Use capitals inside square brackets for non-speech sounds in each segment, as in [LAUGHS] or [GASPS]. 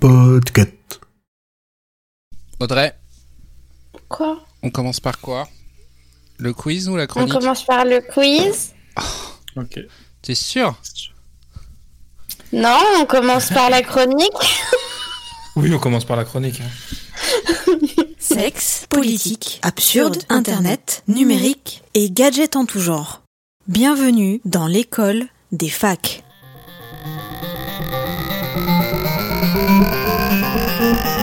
Podcast. Audrey, Quoi? On commence par quoi? Le quiz ou la On chronique? commence par le quiz? Ok. T'es sûr? Non, on commence par la chronique. Oui, on commence par la chronique. hein. Sexe, politique, absurde, internet, numérique et gadgets en tout genre. Bienvenue dans l'école des facs. Thank you.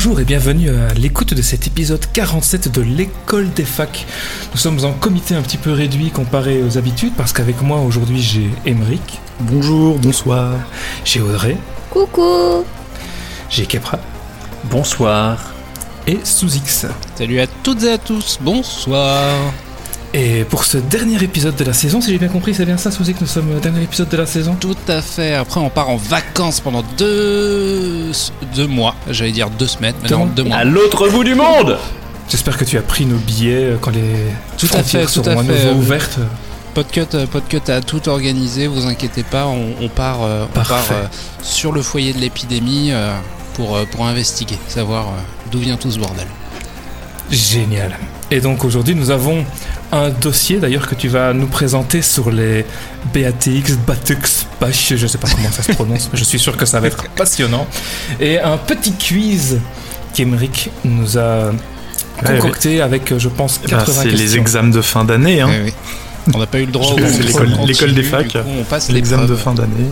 Bonjour et bienvenue à l'écoute de cet épisode 47 de l'école des facs. Nous sommes en comité un petit peu réduit comparé aux habitudes parce qu'avec moi aujourd'hui j'ai Emeric, Bonjour, bonsoir. j'ai Audrey, Coucou j'ai Kepra Bonsoir. et Sous-X. Salut à toutes et à tous, bonsoir Et pour ce dernier épisode de la saison, si j'ai bien compris, c'est bien ça Sous-X, nous sommes au dernier épisode de la saison Tout à fait, après on part en vacances pendant deux, deux mois, j'allais dire deux semaines, mais non, Deux mois. À l'autre bout du monde J'espère que tu as pris nos billets quand les Tout à fait, frontières tout seront à à fait. ouvertes. Podcut, euh, Podcut a tout organisé, vous inquiétez pas, on, on part, euh, on part euh, sur le foyer de l'épidémie euh, pour, euh, pour investiguer, savoir euh, d'où vient tout ce bordel. Génial. Et donc aujourd'hui, nous avons un dossier d'ailleurs que tu vas nous présenter sur les BATX, BATX, PACH, je sais pas comment ça se prononce, mais je suis sûr que ça va être [LAUGHS] passionnant. Et un petit quiz qu'Emeric nous a concocté avec, je pense, Eh ben, 80 c'est les examens de fin d'année, hein. On n'a pas eu le droit c'est l'école- des facs. coup, on passe l'examen de fin d'année.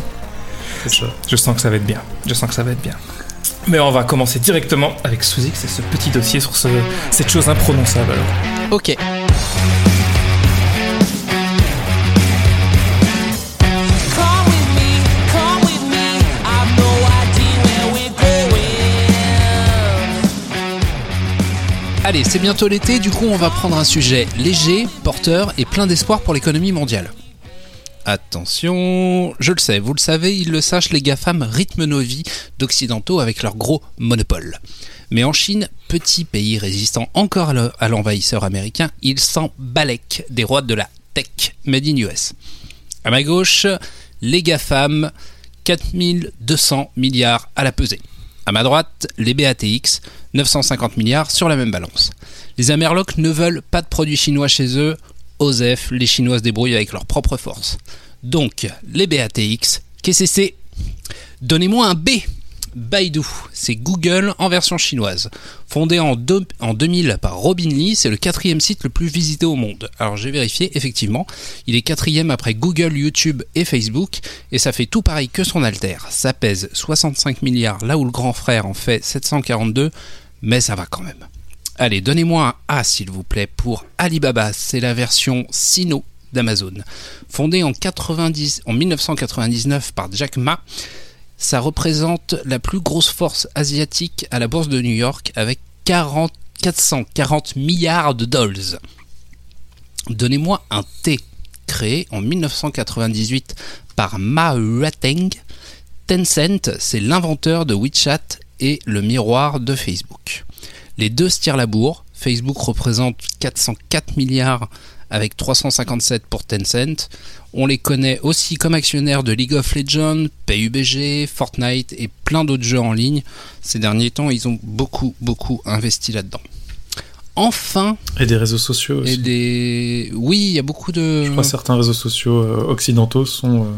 C'est ça. Je sens que ça va être bien. Je sens que ça va être bien. Mais on va commencer directement avec Suzy, c'est ce petit dossier sur ce- cette chose imprononçable. Alors. Ok. C'est bientôt l'été, du coup on va prendre un sujet léger, porteur et plein d'espoir pour l'économie mondiale. Attention, je le sais, vous le savez, ils le sachent, les GAFAM rythment nos vies d'occidentaux avec leur gros monopole. Mais en Chine, petit pays résistant encore à l'envahisseur américain, ils s'en balèquent des rois de la tech made in US. À ma gauche, les GAFAM, 4200 milliards à la pesée. À ma droite, les BATX, 950 milliards sur la même balance. Les Amerlocs ne veulent pas de produits chinois chez eux. OSEF, les Chinois se débrouillent avec leurs propres forces. Donc, les BATX, qu'est-ce Donnez-moi un B Baidu, c'est Google en version chinoise. Fondé en, deux- en 2000 par Robin Lee, c'est le quatrième site le plus visité au monde. Alors j'ai vérifié, effectivement, il est quatrième après Google, YouTube et Facebook, et ça fait tout pareil que son alter. Ça pèse 65 milliards là où le grand frère en fait 742, mais ça va quand même. Allez, donnez-moi un A s'il vous plaît pour Alibaba, c'est la version Sino d'Amazon. Fondé en, 90 en 1999 par Jack Ma, ça représente la plus grosse force asiatique à la bourse de New York avec 40 440 milliards de dollars. Donnez-moi un T créé en 1998 par Ma Huateng. Tencent, c'est l'inventeur de WeChat et le miroir de Facebook. Les deux se tirent la bourre. Facebook représente 404 milliards avec 357 pour Tencent. On les connaît aussi comme actionnaires de League of Legends, PUBG, Fortnite et plein d'autres jeux en ligne. Ces derniers temps, ils ont beaucoup, beaucoup investi là-dedans. Enfin, Et des réseaux sociaux et aussi. des... oui, il y a beaucoup de... Je crois que certains réseaux sociaux euh, occidentaux sont. euh,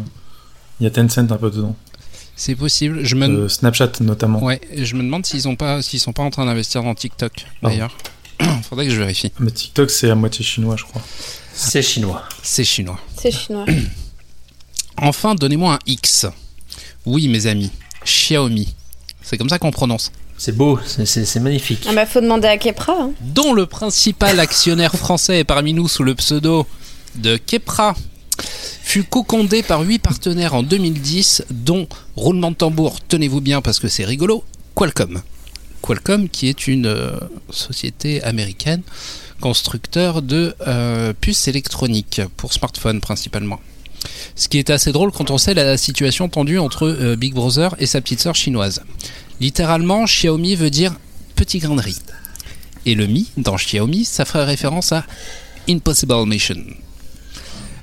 Il y a Tencent un peu dedans. C'est possible. Je me... Euh, Snapchat notamment. Ouais, et je me demande s'ils ont pas, sont pas en train d'investir dans TikTok d'ailleurs. [COUGHS] Faudrait que je vérifie. Mais TikTok, c'est à moitié chinois, je crois. C'est chinois. C'est chinois. C'est chinois. [COUGHS] Enfin, donnez-moi un X. Oui, mes amis. Xiaomi. C'est comme ça qu'on prononce. C'est beau, c'est- magnifique. Ah bah faut demander à Kepra. hein. Dont le principal actionnaire français est parmi nous sous le pseudo de Kepra fut cocondé par huit partenaires en 2010, dont, roulement de tambour, tenez-vous bien parce que c'est rigolo, Qualcomm. Qualcomm, qui est une euh, société américaine constructeur de euh, puces électroniques pour smartphones principalement. Ce qui est assez drôle quand on sait la situation tendue entre euh, Big Brother et sa petite sœur chinoise. Littéralement, Xiaomi veut dire petit grain de riz. Et le Mi, dans Xiaomi, ça ferait référence à Impossible Mission.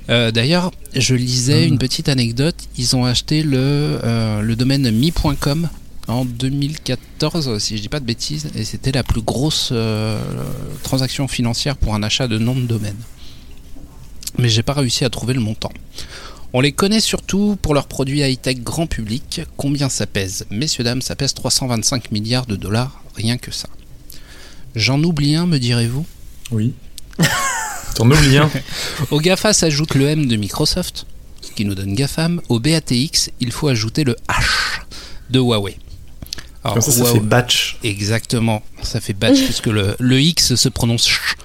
Euh, D'ailleurs, je lisais une petite anecdote. Ils ont acheté le, euh, le domaine mi.com en 2014, si je dis pas de bêtises, et c'était la plus grosse euh, transaction financière pour un achat de nom de domaine. Mais j'ai pas réussi à trouver le montant. On les connaît surtout pour leurs produits high-tech grand public. Combien ça pèse? Messieurs, dames, ça pèse 325 milliards de dollars, rien que ça. J'en oublie un, me direz-vous? Oui. [LAUGHS] T'en oublies un? Au GAFA s'ajoute le M de Microsoft, ce qui nous donne GAFAM. Au BATX, il faut ajouter le H de Huawei. Alors, Comme ça, fait batch. Exactement, ça fait batch puisque le, le X se prononce ch.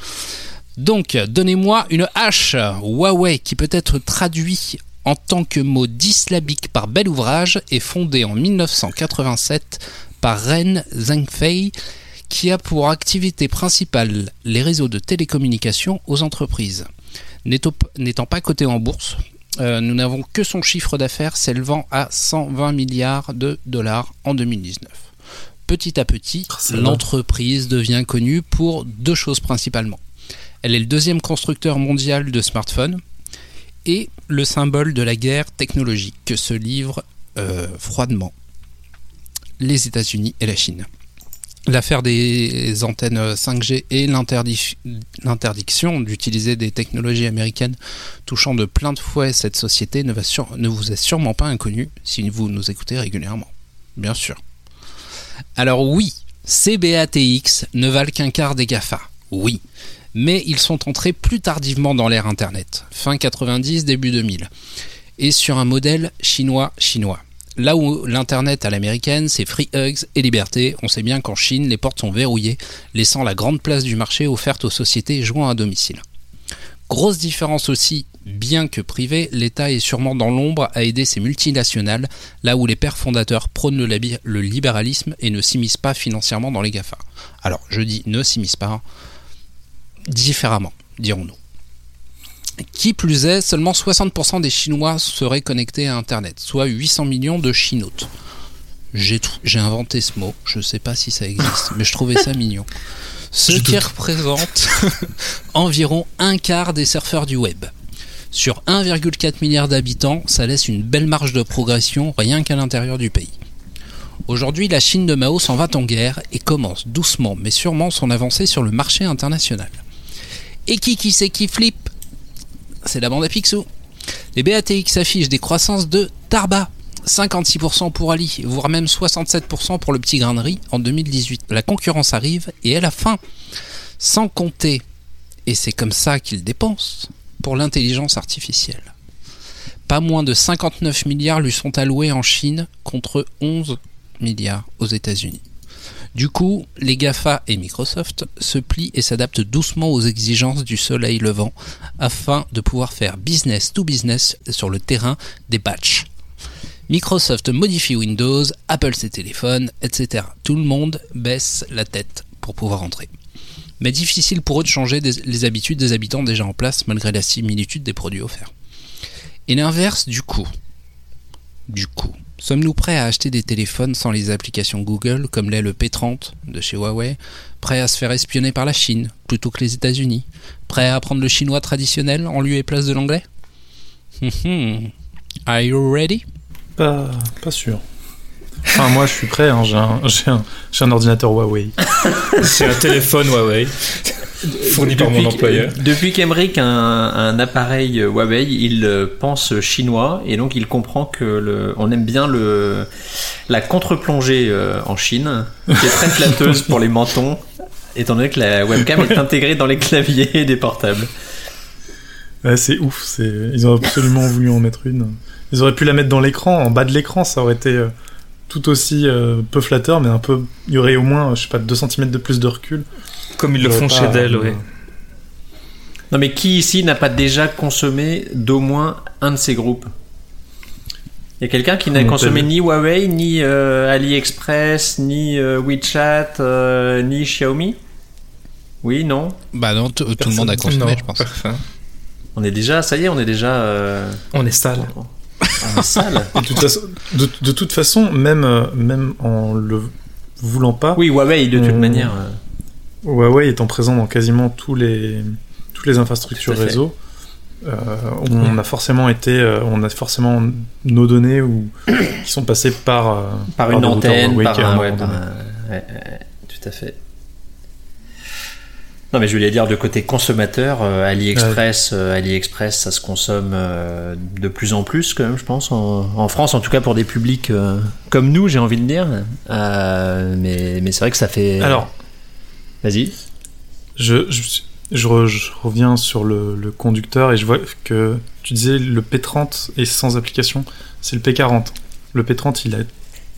Donc, donnez-moi une H Huawei qui peut être traduit en tant que mot dissyllabique par bel ouvrage est fondé en 1987 par Ren Zhengfei qui a pour activité principale les réseaux de télécommunications aux entreprises. N'étant n'étant pas coté en bourse, euh, nous n'avons que son chiffre d'affaires s'élevant à 120 milliards de dollars en 2019. Petit à petit, Ah, l'entreprise devient connue pour deux choses principalement. Elle est le deuxième constructeur mondial de smartphones et le symbole de la guerre technologique que se livrent euh, froidement les États-Unis et la Chine. L'affaire des antennes 5G et l'interdi- l'interdiction d'utiliser des technologies américaines touchant de plein de fouet cette société ne, va sur- ne vous est sûrement pas inconnue si vous nous écoutez régulièrement. Bien sûr. Alors oui, ces BATX ne valent qu'un quart des GAFA. Oui. Mais ils sont entrés plus tardivement dans l'ère Internet, fin 90, début 2000, et sur un modèle chinois-chinois. Là où l'Internet à l'américaine, c'est free hugs et liberté, on sait bien qu'en Chine, les portes sont verrouillées, laissant la grande place du marché offerte aux sociétés jouant à domicile. Grosse différence aussi, bien que privé, l'État est sûrement dans l'ombre à aider ces multinationales, là où les pères fondateurs prônent le, libéralisme et ne s'immiscent pas financièrement dans les GAFA. Alors, je dis ne s'immiscent pas, différemment, dirons-nous. Qui plus est, seulement 60% des Chinois seraient connectés à Internet, soit 800 millions de. J'ai trou- j'ai inventé ce mot, je ne sais pas si ça existe, [LAUGHS] mais je trouvais ça mignon. Ce qui représente [LAUGHS] environ un quart des surfeurs du web. Sur 1,4 milliard d'habitants, ça laisse une belle marge de progression rien qu'à l'intérieur du pays. Aujourd'hui, la Chine de Mao s'en va en guerre et commence doucement mais sûrement son avancée sur le marché international. Et qui qui c'est qui flippe? C'est la bande à Picsou. Les BATX affichent des croissances de Tarba. 56% pour Ali, voire même 67% pour le petit grain en 2018. La concurrence arrive et elle a faim. Sans compter, et c'est comme ça qu'ils dépensent, pour l'intelligence artificielle. Pas moins de 59 milliards lui sont alloués en Chine contre 11 milliards aux États-Unis. Du coup, les GAFA et Microsoft se plient et s'adaptent doucement aux exigences du soleil levant afin de pouvoir faire business to business sur le terrain des batchs. Microsoft modifie Windows, Apple ses téléphones, etc. Tout le monde baisse la tête pour pouvoir entrer. Mais difficile pour eux de changer les habitudes des habitants déjà en place malgré la similitude des produits offerts. Et l'inverse du coup. Du coup, sommes-nous prêts à acheter des téléphones sans les applications Google comme l'est le P30 de chez Huawei? Prêts à se faire espionner par la Chine plutôt que les États-Unis? Prêts à apprendre le chinois traditionnel en lieu et place de l'anglais? Mhm. Are you ready? Pas, pas sûr. Enfin, moi, je suis prêt. hein, J'ai un, j'ai un, j'ai un ordinateur Huawei. [LAUGHS] C'est un téléphone Huawei fourni par mon Depuis- employeur. Depuis qu'Emeric a un, un appareil Huawei, il euh, pense chinois et donc il comprend que le, on aime bien le, la contre-plongée euh, en Chine, qui est très flatteuse pour les mentons, étant donné que la webcam est [LAUGHS] intégrée dans les claviers des portables. Ouais, c'est ouf. C'est... Ils ont absolument voulu en mettre une. Ils auraient pu la mettre dans l'écran, en bas de l'écran, ça aurait été euh, tout aussi euh, peu flatteur, mais un peu. Il y aurait au moins, je sais pas, 2 cm de plus de recul. Comme ils le font chez Dell, euh, oui. Non mais qui ici n'a pas déjà consommé d'au moins un de ces groupes? Il y a quelqu'un qui n'a consommé ni Huawei, ni euh, AliExpress, ni euh, WeChat, euh, ni Xiaomi? Oui, non? Bah non, tout le monde a consommé, Non, je pense. On est déjà, ça y est, on est déjà... euh, On est sale. en salle. Et de, toute façon, de, de toute façon, même, euh, même en le voulant pas, Oui, Huawei, de toute On- manière. euh, Huawei étant présent dans quasiment tous les, toutes les infrastructures réseau, euh, on a forcément été, euh, on a forcément nos données ou, qui sont passées par, euh, par une routeurs antenne, par un, moment ouais, par donné. un- ouais, ouais, tout à fait. Non, mais je voulais dire de côté consommateur, euh, AliExpress, euh, AliExpress, ça se consomme euh, de plus en plus quand même, je pense, en, en France, en tout cas pour des publics comme nous, j'ai envie de dire. Mais mais c'est vrai que ça fait. Alors, vas-y. je, je, je re- je reviens sur le, le conducteur et je vois que tu disais le P30 est sans application, c'est le P40. Le P30, il, a,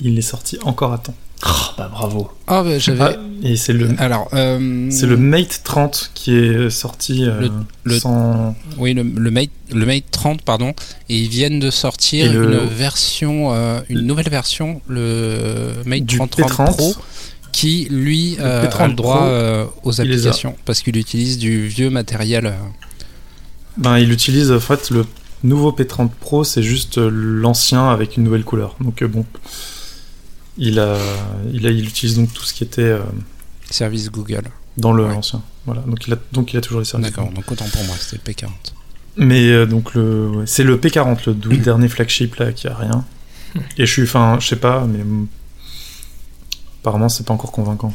il est sorti encore à temps. Oh, bah bravo. Ah, bah, j'avais. Ah, et c'est le, Alors, euh, c'est le Mate 30 qui est sorti euh, Le- le- sans. Oui, le, le Mate, le Mate 30, pardon, et ils viennent de sortir Et une version, euh, une nouvelle version, le Mate Du 30, 30 P30. Pro, qui lui a P30 le droit Pro, aux applications parce qu'il utilise du vieux matériel. Ben, il utilise en fait le nouveau P30 Pro, c'est juste l'ancien avec une nouvelle couleur. Donc bon, il a, il a, il utilise donc tout ce qui était euh, Service Google. dans le Ouais. ancien. Voilà, donc il a, donc il a toujours les services. D'accord, donc autant pour moi, c'était le P40. Mais euh, donc le, ouais, c'est le P40, le [COUGHS] dernier flagship là qui a rien. Et je suis, enfin, je sais pas, mais mm, apparemment c'est pas encore convaincant.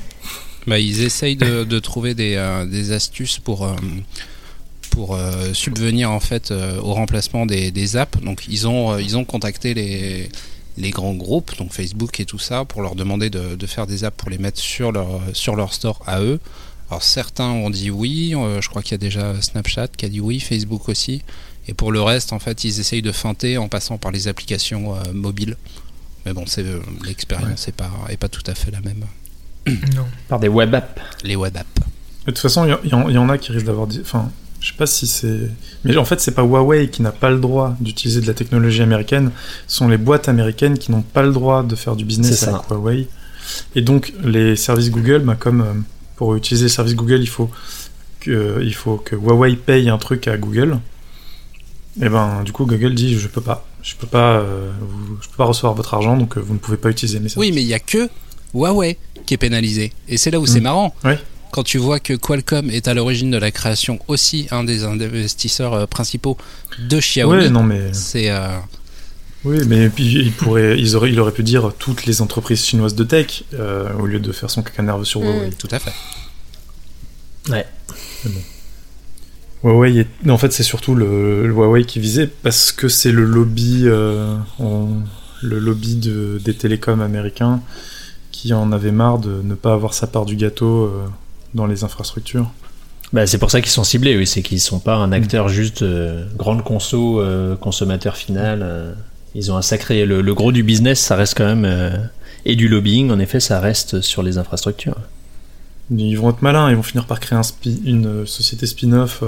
Bah, ils essayent de, de trouver des, euh, des astuces pour, euh, pour subvenir en fait au remplacement des, des apps. Donc ils ont, ils ont contacté les, les grands groupes, donc Facebook et tout ça, pour leur demander de, de faire des apps pour les mettre sur leur, sur leur store à eux. Alors certains ont dit oui, euh, je crois qu'il y a déjà Snapchat qui a dit oui, Facebook aussi. Et pour le reste, en fait, ils essayent de feinter en passant par les applications euh, mobiles. Mais bon, c'est euh, l'expérience n'est pas, est pas tout à fait la même. Non. Par des web apps. Les web apps. Mais de toute façon, il y y, en- il y en a qui risquent d'avoir. dit- Enfin, je sais pas si c'est. Mais en fait, c'est pas Huawei qui n'a pas le droit d'utiliser de la technologie américaine. Ce sont les boîtes américaines qui n'ont pas le droit de faire du business ça. avec Huawei. Et donc, les services Google, bah, comme euh, pour utiliser les services Google, il faut que, il faut que Huawei paye un truc à Google. Et ben, du coup, Google dit je peux pas. Je peux pas, euh, vous- je peux pas recevoir votre argent, donc euh, vous ne pouvez pas utiliser mes services. Oui, mais il y a que Huawei qui est pénalisé. Et c'est là où c'est Mm. marrant. Ouais. Quand tu vois que Qualcomm est à l'origine de la création aussi un des investisseurs euh, principaux de Xiaomi, Ouais, non, mais. c'est euh, Oui, mais puis il pourrait, ils auraient, il aurait pu dire toutes les entreprises chinoises de tech euh, au lieu de faire son caca nerveux sur. Huawei. tout à fait. Huawei, est- en fait, c'est surtout le, le Huawei qui visait parce que c'est le lobby, euh, en- le lobby de, des télécoms américains qui en avait marre de ne pas avoir sa part du gâteau euh, dans les infrastructures. Bah, c'est pour ça qu'ils sont ciblés, oui, c'est qu'ils sont pas un acteur juste euh, grande conso, euh, consommateur final. euh, ils ont un sacré. Le, le gros du business, ça reste quand même. et du lobbying, en effet, ça reste sur les infrastructures. Ils vont être malins, ils vont finir par créer un spi- une société spin-off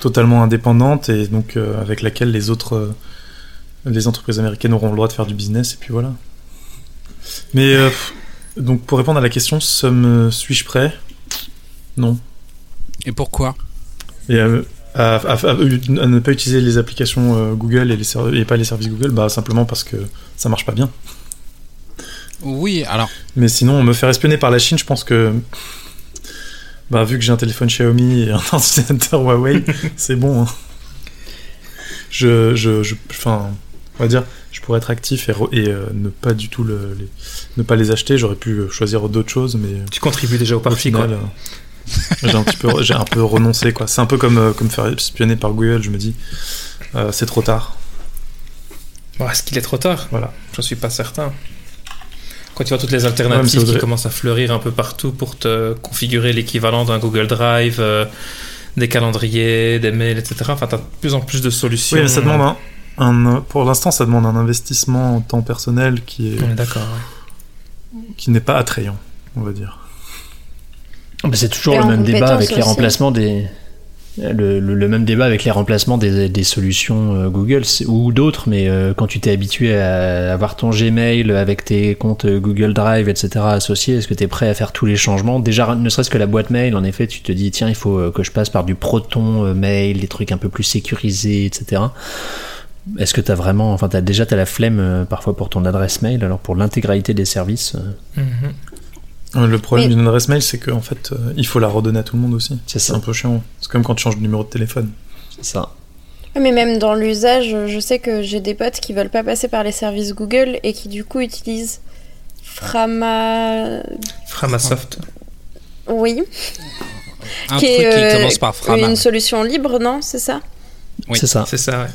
totalement indépendante et donc avec laquelle les autres, les entreprises américaines auront le droit de faire du business et puis voilà. Mais donc pour répondre à la question, suis-je prêt? Non. Et pourquoi? Et euh, à, à- à- à ne pas utiliser les applications euh, Google et, les serv- et pas les services Google, bah simplement parce que ça marche pas bien. Oui, alors, Mais sinon, me faire espionner par la Chine, je pense que. Bah, vu que j'ai un téléphone Xiaomi et un [LAUGHS] ordinateur Huawei, [LAUGHS] c'est bon. hein. Je. je, je- Enfin, on va dire, je pourrais être actif et, re- et, euh, ne pas du tout le, les, ne pas les acheter. J'aurais pu euh, choisir d'autres choses, mais Tu contribues déjà au parti, quoi. final, euh, j'ai un petit peu, j'ai un peu renoncé, quoi. C'est un peu comme, euh, comme faire espionner par Google, je me dis, euh, c'est trop tard. Bon, Est-ce qu'il est trop tard? Voilà. Je suis pas certain. Quand tu vois toutes les alternatives qui commencent à fleurir un peu partout pour te configurer l'équivalent d'un Google Drive, euh, des calendriers, des mails, etc. Enfin, t'as de plus en plus de solutions. Oui, mais ça demande un, un- pour l'instant, ça demande un investissement en temps personnel qui est, On est d'accord. ouais. qui n'est pas attrayant, on va dire. Bah, c'est toujours le même débat avec les remplacements des. le, le- le même débat avec les remplacements des, des solutions euh, Google ou d'autres, mais euh, quand tu t'es habitué à avoir ton Gmail avec tes comptes euh, Google Drive, etc. associés, est-ce que tu es prêt à faire tous les changements? Déjà, ne serait-ce que la boîte mail, en effet, tu te dis, tiens, il faut que je passe par du Proton Mail, des trucs un peu plus sécurisés, etc. Est-ce que tu as vraiment, enfin, as, déjà, tu as la flemme parfois pour ton adresse mail, alors pour l'intégralité des services, Mhm. Le problème Mais- d'une adresse mail, c'est qu'en fait, euh, il faut la redonner à tout le monde aussi. c'est un peu chiant. C'est comme quand tu changes de numéro de téléphone. C'est ça. Mais même dans l'usage, je sais que j'ai des potes qui veulent pas passer par les services Google et qui du coup utilisent Frama. Framasoft. Oui. Un qui truc est, qui euh, commence par Frama. Une solution libre, non C'est ça Oui. C'est ça. C'est ça, ouais.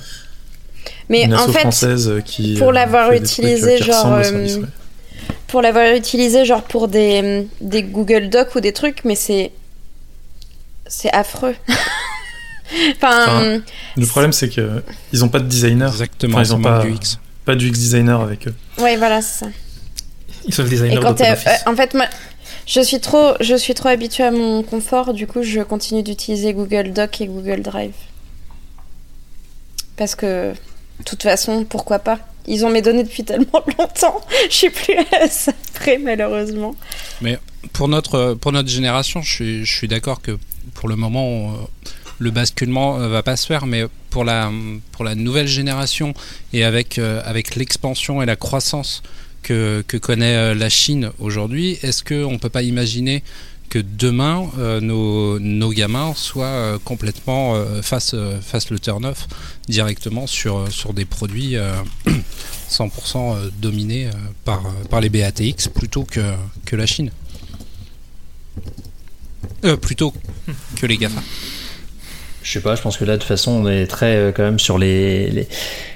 Mais Une en fait, française euh, qui. pour euh, l'avoir utilisé, euh, genre, euh, ouais. Pour l'avoir utilisé genre pour des, des Google Docs ou des trucs, mais c'est. C'est affreux. [LAUGHS] enfin, Enfin, Le problème, c'est que ils ont pas de designer, Exactement, Enfin, ils ça ont manque pas- du X. pas du UX designer avec eux. ouais, voilà, c'est ça. Ils sont le Et designer quand euh, en fait, moi, je suis trop, je suis trop habituée à mon confort. Du coup, je continue d'utiliser Google Doc et Google Drive. Parce que, de toute façon, pourquoi pas? Ils ont mes données depuis tellement [LAUGHS] longtemps. Je suis plus à ça près, malheureusement. Pour notre, pour notre génération, je suis, je suis d'accord que pour le moment, le basculement euh, va pas se faire, mais pour la, pour la nouvelle génération et avec, euh, avec l'expansion et la croissance que, que connaît euh, la Chine aujourd'hui, est-ce qu'on ne peut pas imaginer que demain, euh, nos, nos gamins soient euh, complètement euh, fassent, euh, le turn-off directement sur, sur des produits euh, [CLEARS THROAT] 100% euh, dominés par, par les BATX plutôt que, que la Chine Plutôt que les GAFA. Je sais pas, je pense que là, de toute façon, on est très quand même sur les,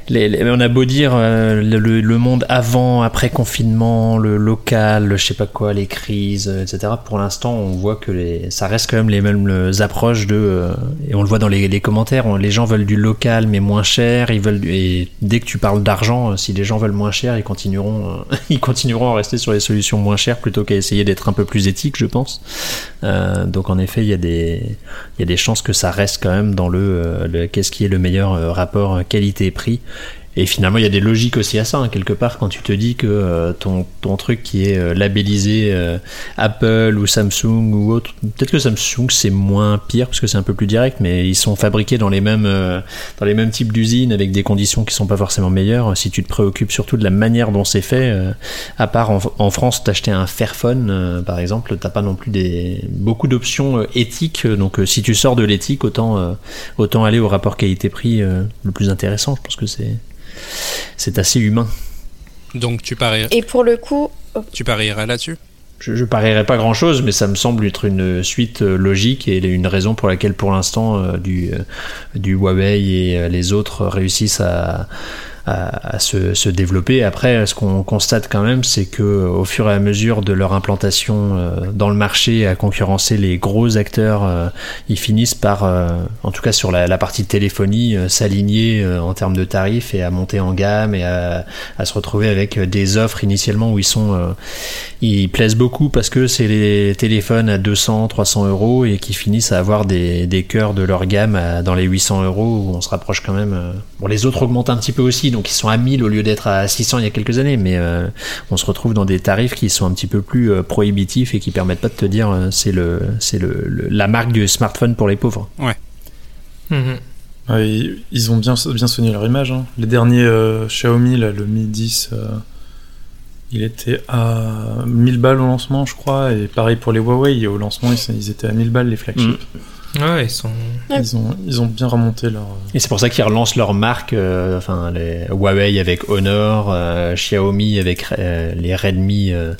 les- les- on a beau dire euh, le, le- monde avant, après confinement, le local, le je sais pas quoi, les crises, euh, etc. Pour l'instant, on voit que les, ça reste quand même les mêmes euh, approches de. euh, et on le voit dans les, les commentaires, les gens veulent du local mais moins cher. Ils veulent et dès que tu parles d'argent, euh, si les gens veulent moins cher, ils continueront, [LAUGHS] ils continueront à rester sur les solutions moins chères plutôt qu'à essayer d'être un peu plus éthiques, je pense. Donc en effet, il y a des il y a des chances que ça reste quand même dans le, le- qu'est-ce qui est le meilleur rapport qualité-prix. Et finalement, il y a des logiques aussi à ça, hein, quelque part, quand tu te dis que euh, ton, ton truc qui est euh, labellisé euh, Apple ou Samsung ou autre, peut-être que Samsung c'est moins pire parce que c'est un peu plus direct, mais ils sont fabriqués dans les mêmes, euh, dans les mêmes types d'usines avec des conditions qui sont pas forcément meilleures. Si tu te préoccupes surtout de la manière dont c'est fait, euh, à part en, en France, t'acheter un Fairphone, euh, par exemple, t'as pas non plus des beaucoup d'options éthiques. Donc, si tu sors de l'éthique, autant autant aller au rapport qualité-prix le plus intéressant. Je pense que c'est c'est assez humain. Donc tu parierais, Et pour le coup, tu parierais là-dessus? Je, je parierais pas grand chose, mais ça me semble être une suite euh, logique et une raison pour laquelle, pour l'instant, euh, du, euh, du Huawei et les autres réussissent à, à, se, se développer. Après, ce qu'on constate quand même, c'est que au fur et à mesure de leur implantation euh, dans le marché, à concurrencer les gros acteurs, euh, ils finissent par, euh, en tout cas sur la, partie téléphonie, s'aligner en termes de tarifs et à monter en gamme et à, se retrouver avec des offres initialement où ils sont ils plaisent beaucoup parce que c'est les téléphones à 200, 300 euros et qui finissent à avoir des, des cœurs de leur gamme dans les 800 euros où on se rapproche quand même. Bon, les autres augmentent un petit peu aussi, ils sont à 1000 au lieu d'être à 600 il y a quelques années, mais euh, on se retrouve dans des tarifs qui sont un petit peu plus euh, prohibitifs et qui permettent pas de te dire euh, c'est le c'est le, le- la marque du smartphone pour les pauvres. Ouais, ils- ils ont bien, bien soigné leur image. hein. Les derniers euh, Xiaomi, là, le Mi 10, euh, il était à 1000 balles au lancement, je crois. Et pareil pour les Huawei, au lancement, ils, ils étaient à 1000 balles, les flagships. Ouais, ils sont. Ils, ont, ils ont bien remonté leur. Et c'est pour ça qu'ils relancent leur marque, euh, enfin les Huawei avec Honor, euh, Xiaomi avec euh, les Redmi, euh,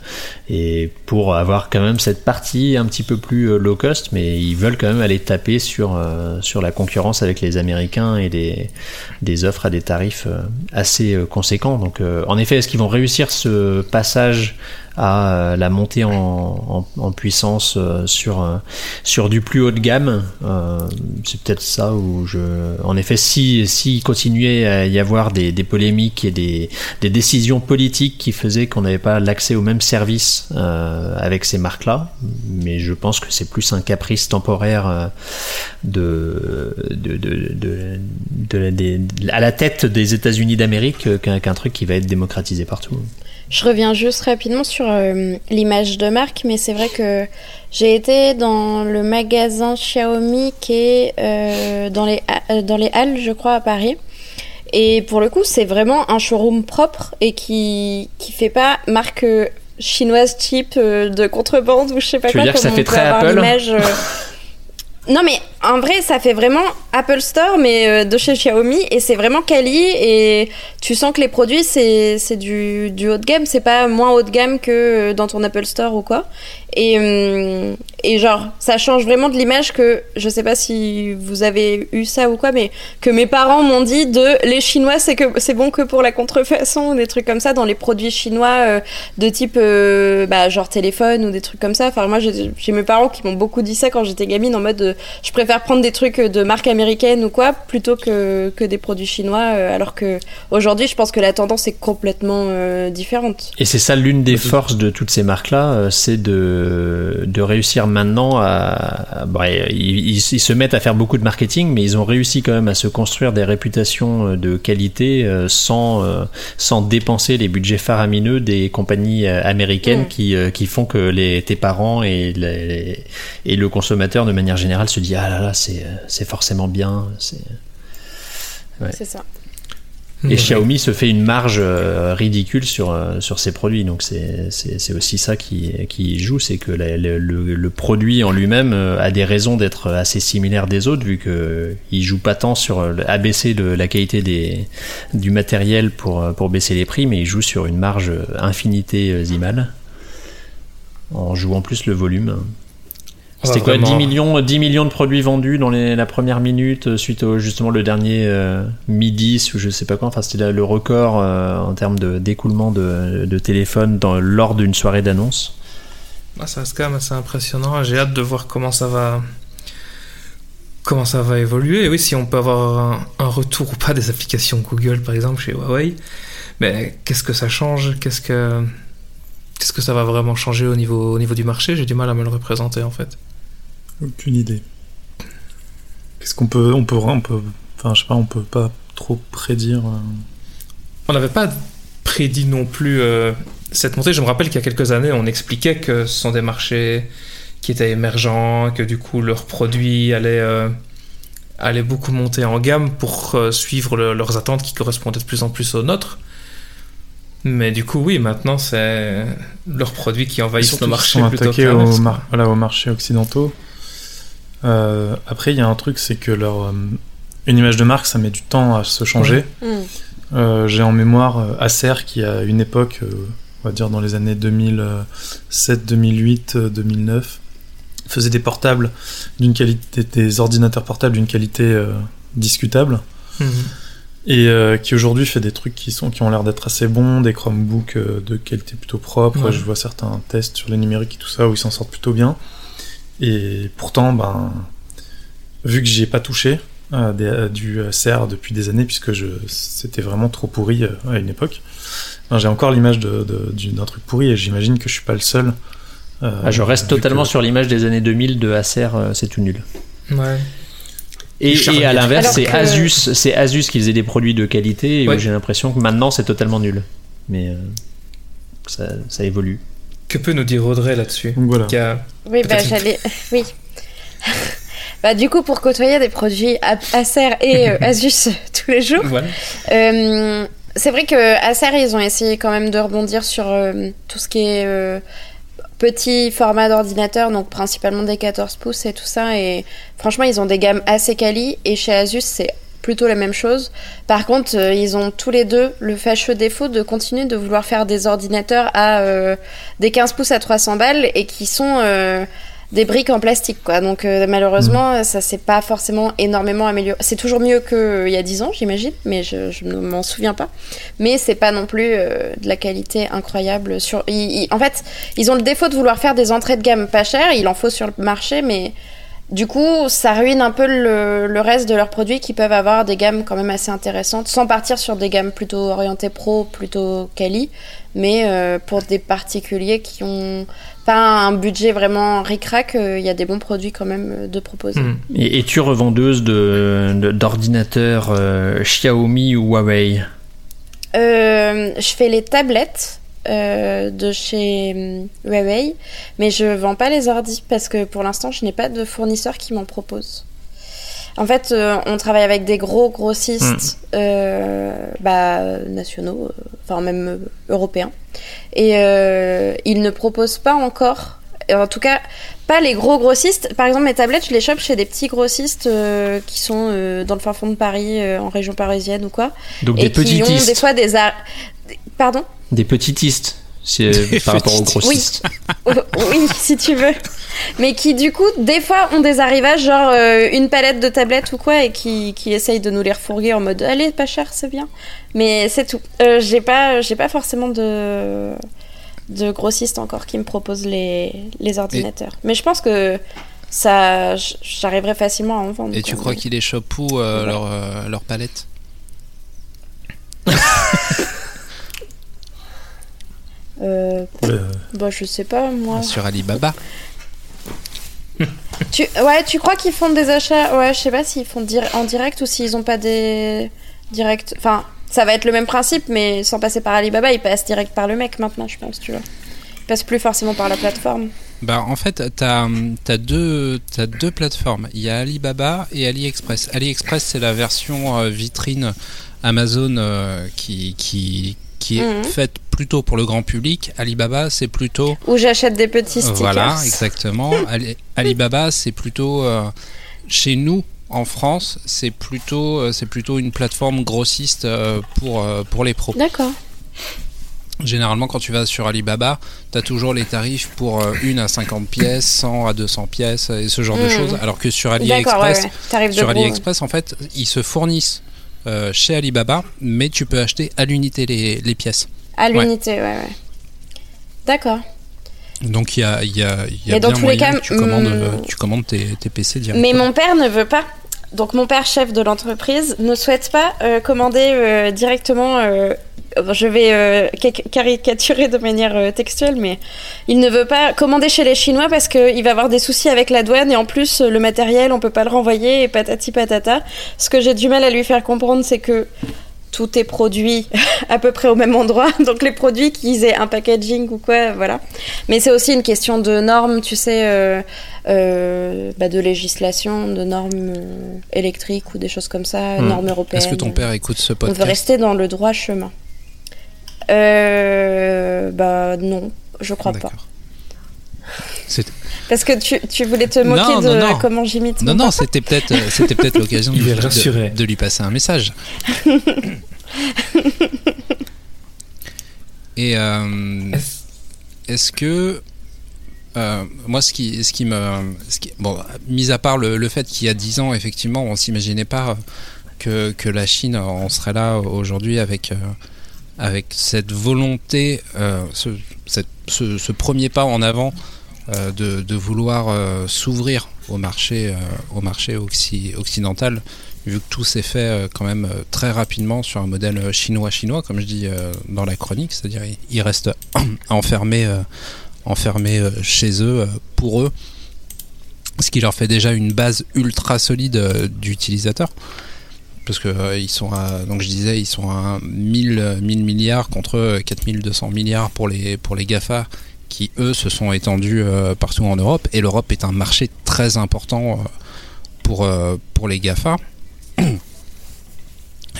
et pour avoir quand même cette partie un petit peu plus euh, low cost, mais ils veulent quand même aller taper sur euh, sur la concurrence avec les Américains et des des offres à des tarifs euh, assez euh, conséquents. Donc euh, en effet, est-ce qu'ils vont réussir ce passage à euh, la montée en, en, en puissance euh, sur euh, sur du plus haut de gamme. C'est peut-être ça où je, en effet, si si continuait à y avoir des, des polémiques et des, des décisions politiques qui faisaient qu'on n'avait pas l'accès aux mêmes services euh, avec ces marques-là, mais je pense que c'est plus un caprice temporaire de, de, de, de, à la tête des États-Unis d'Amérique qu'un qu'un truc qui va être démocratisé partout. Je reviens juste rapidement sur euh, l'image de marque, mais c'est vrai que j'ai été dans le magasin Xiaomi qui est euh, dans, les, euh, dans les Halles, je crois, à Paris. Et pour le coup, c'est vraiment un showroom propre et qui, qui fait pas marque chinoise cheap de contrebande ou je sais pas Tu veux quoi. dire que ça fait très Apple [LAUGHS] Non mais en vrai ça fait vraiment Apple Store mais euh, de chez Xiaomi et c'est vraiment quali et tu sens que les produits c'est du, du haut de gamme c'est pas moins haut de gamme que euh, dans ton Apple Store ou quoi et hum, et genre ça change vraiment de l'image que je sais pas si vous avez eu ça ou quoi mais que mes parents m'ont dit de les chinois c'est que c'est bon que pour la contrefaçon ou des trucs comme ça dans les produits chinois euh, de type bah, genre téléphone ou des trucs comme ça. Enfin, moi, j'ai mes parents qui m'ont beaucoup dit ça quand j'étais gamine en mode je préfère prendre des trucs de marque américaine ou quoi plutôt que, que des produits chinois. euh, alors que aujourd'hui, je pense que la tendance est complètement euh, différente. Et c'est ça l'une des forces de toutes ces marques-là, euh, c'est de, de réussir maintenant à... à- bon, ils, ils- ils se mettent à faire beaucoup de marketing, mais ils ont réussi quand même à se construire des réputations euh, de qualité euh, sans, euh, sans dépenser les budgets faramineux des compagnies euh, américaines qui, euh, qui font que les, tes parents et, les- et le consommateur de manière générale se dit ah là là c'est c'est forcément bien. c'est- Ouais. C'est ça. Et Ouais. Xiaomi se fait une marge euh, ridicule sur, euh, sur ses produits. Donc c'est c'est- c'est aussi ça qui, qui joue, c'est que la- le, le- le produit en lui-même euh, a des raisons d'être assez similaire des autres, vu que il joue pas tant sur euh, abaisser le- la qualité des, du matériel pour, euh, pour baisser les prix, mais il joue sur une marge infinitésimale en jouant plus le volume. C'était quoi vraiment- 10 millions, 10 millions de produits vendus dans les- la première minute euh, suite au justement le dernier euh, Mi-10 ou je sais pas quoi. Enfin, c'était le record euh, en termes de- d'écoulement de, de téléphone dans, lors d'une soirée d'annonce. Ah, ça reste quand même assez impressionnant. J'ai hâte de voir comment ça va comment ça va évoluer. Et oui, si on peut avoir un, un retour ou pas des applications Google, par exemple, chez Huawei. Mais qu'est-ce que ça change? Qu'est-ce que qu'est-ce que ça va vraiment changer au niveau au niveau du marché? J'ai du mal à me le représenter en fait. Aucune idée. Qu'est-ce qu'on peut, on peut, on peut, enfin, je sais pas, on peut pas trop prédire. euh. On n'avait pas prédit non plus euh, cette montée. Je me rappelle qu'il y a quelques années, on expliquait que ce sont des marchés qui étaient émergents, que du coup leurs produits allaient, euh, allaient beaucoup monter en gamme pour euh, suivre le- leurs attentes qui correspondaient de plus en plus aux nôtres. Mais du coup, oui, maintenant, c'est leurs produits qui envahissent le marché sont plutôt attaqués mar- voilà, aux marchés occidentaux. Euh, après, il y a un truc, c'est que leur, euh, une image de marque, ça met du temps à se changer. Mm. Euh, J'ai en mémoire euh, Acer qui, à une époque, on va dire dans les années 2007, 2008, euh, 2009, faisait des portables d'une qualité, des ordinateurs portables d'une qualité discutable. Mhm. et euh, qui aujourd'hui fait des trucs qui sont qui ont l'air d'être assez bons, des Chromebooks euh, de qualité plutôt propre. Ouais. Je vois certains tests sur les numériques et tout ça où ils s'en sortent plutôt bien. Et pourtant, ben, vu que j'y ai pas touché euh, des- euh, du euh, CR depuis des années, puisque je c'était vraiment trop pourri euh, à une époque. ben, J'ai encore l'image de- de- du- d'un truc pourri et j'imagine que je suis pas le seul. euh, Ah, je reste totalement que- sur l'image des années 2000 de Acer, euh, c'est tout nul. Ouais. Et, à l'inverse, c'est que- Asus, c'est Asus qui faisait des produits de qualité et Ouais. j'ai l'impression que maintenant c'est totalement nul. Mais euh, ça, ça évolue. Que peut nous dire Audrey là-dessus voilà. A- Oui, bah j'allais. [LAUGHS] Oui. [LAUGHS] bah du coup, pour côtoyer des produits Acer et euh, [LAUGHS] Asus tous les jours, Voilà. Euh, c'est vrai que Acer, ils ont essayé quand même de rebondir sur euh, tout ce qui est euh, petit format d'ordinateur, donc principalement des 14 pouces et tout ça. Et franchement, ils ont des gammes assez quali. Et chez Asus, c'est plutôt la même chose. Par contre, euh, ils ont tous les deux le fâcheux défaut de continuer de vouloir faire des ordinateurs à euh, des 15 pouces à 300 balles et qui sont euh, des briques en plastique, quoi. Donc malheureusement, ça s'est pas forcément énormément amélioré. C'est toujours mieux qu'il y a 10 ans, j'imagine, mais je, je ne m'en souviens pas. Mais c'est pas non plus de la qualité incroyable. Sur, ils- ils- en fait, ils ont le défaut de vouloir faire des entrées de gamme pas chères. Il en faut sur le marché, mais du coup, ça ruine un peu le, le reste de leurs produits qui peuvent avoir des gammes quand même assez intéressantes, sans partir sur des gammes plutôt orientées pro, plutôt quali, mais euh, pour des particuliers qui ont pas un budget vraiment ric-rac, euh, il y a des bons produits quand même euh, de proposer. Hmm. Et es-tu revendeuse de- de- d'ordinateurs euh, Xiaomi ou Huawei? Je fais les tablettes euh, de chez hum, Huawei, mais je vends pas les ordis parce que pour l'instant, je n'ai pas de fournisseur qui m'en propose. En fait, euh, on travaille avec des gros grossistes euh, bah, nationaux, euh, enfin même euh, européens, et euh, ils ne proposent pas encore, en tout cas pas les gros grossistes. Par exemple, mes tablettes, je les chope chez des petits grossistes euh, qui sont euh, dans le fin fond de Paris, euh, en région parisienne ou quoi Donc et des qui ont des fois des ar- pardon? Des petitistes. C'est [LAUGHS] Des par rapport aux grossistes. [LAUGHS] Oh, oui si tu veux. Mais qui du coup des fois ont des arrivages genre euh, une palette de tablettes ou quoi et qui, qui essayent de nous les refourguer en mode allez pas cher c'est bien. Mais c'est tout. Euh, j'ai pas j'ai pas forcément de de grossistes encore qui me proposent les, les ordinateurs. Mais je pense que ça j'arriverai facilement à en vendre Et tu crois qu'ils les chopent où euh, leur, euh, leur palette? [LAUGHS] Euh, Euh, bah je sais pas moi Sur Alibaba [LAUGHS] Tu, ouais, tu crois qu'ils font des achats? Ouais, je sais pas s'ils font dir- en direct ou s'ils ont pas des direct. Enfin, ça va être le même principe, mais sans passer par Alibaba, ils passent direct par le mec maintenant, je pense, tu vois. Ils passent plus forcément par la plateforme. Bah, en fait, tu as, deux, t'as deux plateformes. Il y a Alibaba et AliExpress. AliExpress, c'est la version euh, vitrine Amazon euh, qui, qui, qui est Mhm. faite plutôt pour le grand public. Alibaba, c'est plutôt. Où j'achète des petits stickers. Voilà, exactement. [LAUGHS] Ali- Alibaba, c'est plutôt. euh, chez nous, en France, c'est plutôt, euh, c'est plutôt une plateforme grossiste euh, pour, euh, pour les pros. D'accord. Généralement, quand tu vas sur Alibaba, tu as toujours les tarifs pour euh, une à 50 pièces, 100 à 200 pièces et ce genre de Mhm. choses. Alors que sur ouais, AliExpress, ouais. Sur. AliExpress, en fait, ils se fournissent euh, chez Alibaba, mais tu peux acheter à l'unité les, les pièces. À l'unité, ouais, ouais. D'accord. Donc il y a, y a, y a Mais dans bien tous les moyen cas, que tu commandes, euh, tu commandes tes, tes PC Mais directement. mon père ne veut pas. Donc mon père, chef de l'entreprise, ne souhaite pas euh, commander euh, directement. euh, je vais ca- caricaturer de manière textuelle, mais il ne veut pas commander chez les Chinois parce qu'il va avoir des soucis avec la douane et en plus le matériel, on peut pas le renvoyer et patati patata. Ce que j'ai du mal à lui faire comprendre, c'est que tout est produit [LAUGHS] à peu près au même endroit. [LAUGHS] Donc les produits qu'ils aient un packaging ou quoi, voilà. Mais c'est aussi une question de normes, tu sais, euh, euh, bah, de législation, de normes euh, électriques ou des choses comme ça, Hmm. normes européennes. Est-ce que ton père écoute ce On veut podcast rester dans le droit chemin. Euh, bah non, je crois pas. Parce que tu, tu voulais te moquer Non, de non, non. comment j'imite Non, mon non, c'était peut-être euh, c'était peut-être [LAUGHS] l'occasion de, de- de lui passer un message. [LAUGHS] Et euh, Est-ce- que euh, moi, ce qui, ce qui me, ce qui- bon, mis à part le, le fait qu'il y a 10 ans, effectivement, on s'imaginait pas que, que la Chine en serait là aujourd'hui avec euh, avec cette volonté, euh, ce, cette- ce, ce premier pas en avant euh, de, de vouloir euh, s'ouvrir au marché, euh, au marché occi- occidental, vu que tout s'est fait euh, quand même euh, très rapidement sur un modèle euh, chinois-chinois, comme je dis euh, dans la chronique, c'est-à-dire ils- restent [COUGHS] enfermés, euh, enfermés euh, chez eux, euh, pour eux, ce qui leur fait déjà une base ultra solide euh, d'utilisateurs. Parce que euh, ils sont à, donc je disais, ils sont à 1000, euh, 1000 milliards contre euh, 4200 milliards pour les, pour les GAFA qui eux se sont étendus euh, partout en Europe et l'Europe est un marché très important euh, pour, euh, pour les GAFA. [CLEARS THROAT]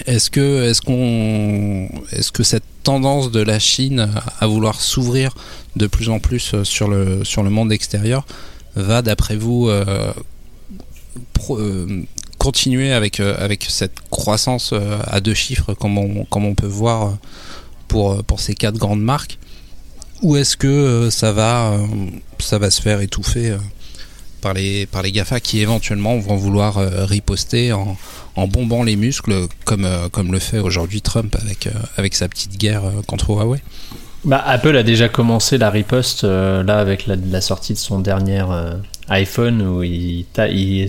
Est-ce que, est qu'on, est-ce que cette tendance de la Chine à vouloir s'ouvrir de plus en plus sur le, sur le monde extérieur va, d'après vous, continuer avec, avec cette croissance à deux chiffres comme on, comme on peut voir pour, pour ces quatre grandes marques? Ou est-ce que euh, ça, va, euh, ça va se faire étouffer euh, par les, par les GAFA qui éventuellement vont vouloir riposter en, en bombant les muscles comme, comme le fait aujourd'hui Trump avec, avec sa petite guerre contre Huawei? Bah, Apple a déjà commencé la riposte là avec la, sortie de son dernier iPhone où il,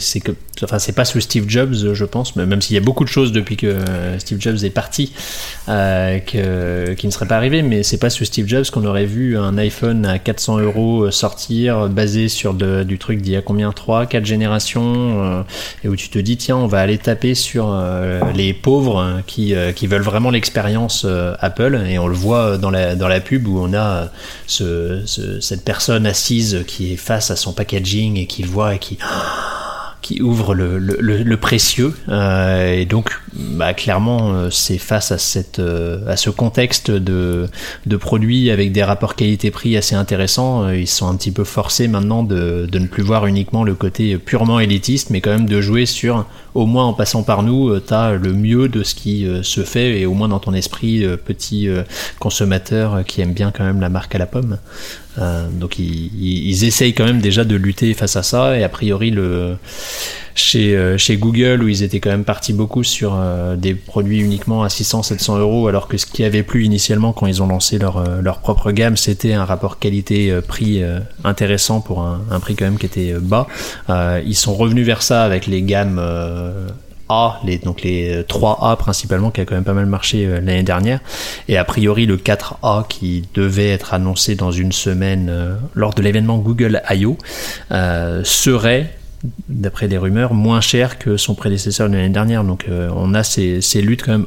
c'est que enfin c'est pas sous Steve Jobs je pense mais même s'il y a beaucoup de choses depuis que euh, Steve Jobs est parti euh, qui ne seraient pas arrivées mais c'est pas sous Steve Jobs qu'on aurait vu un iPhone à 400 euros euh, sortir basé sur de- du truc d'il y a combien? 3 4 générations et où tu te dis tiens on va aller taper sur les pauvres euh, qui, qui veulent vraiment l'expérience Apple et on le voit dans la, dans la pub où on a ce, ce- cette personne assise qui est face à son packaging et qui le voit et qui [GASPS] qui ouvre le, précieux. Euh, et donc bah, clairement euh, c'est face à euh, ce contexte de produits avec des rapports qualité-prix assez intéressants ils sont un petit peu forcés maintenant de, de ne plus voir uniquement le côté purement élitiste mais quand même de jouer sur au moins en passant par nous tu as le mieux de ce qui euh, se fait et au moins dans ton esprit euh, petit euh, consommateur euh, qui aime bien quand même la marque à la pomme. Euh, donc ils, ils essayent quand même déjà de lutter face à ça et a priori le chez, euh, chez Google où ils étaient quand même partis beaucoup sur euh, des produits uniquement à 600-700 euros alors que ce qui avait plu initialement quand ils ont lancé leur, euh, leur propre gamme c'était un rapport qualité-prix intéressant pour un, prix quand même qui était bas ils sont revenus vers ça avec les gammes A, donc les 3A principalement, qui a quand même pas mal marché l'année dernière. Et a priori, le 4A qui devait être annoncé dans une semaine lors de l'événement Google I.O. serait d'après les rumeurs, moins cher que son prédécesseur de l'année dernière. Donc euh, on a ces, ces luttes quand même,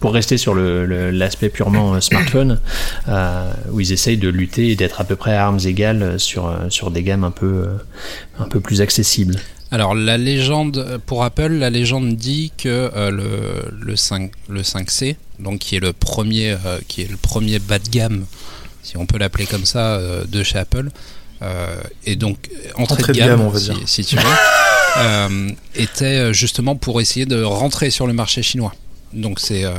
pour rester sur le- le- l'aspect purement euh, smartphone, euh, où ils essayent de lutter et d'être à peu près à armes égales sur, sur des gammes un peu, un peu plus accessibles. Alors la légende pour Apple, la légende dit que le, le 5 le 5C, donc qui est le premier qui est le premier bas de gamme, si on peut l'appeler comme ça, de chez Apple, et donc entrée, de gamme, on va si, dire. si tu veux, [LAUGHS] euh, était euh, justement pour essayer de rentrer sur le marché chinois. Donc c'est euh,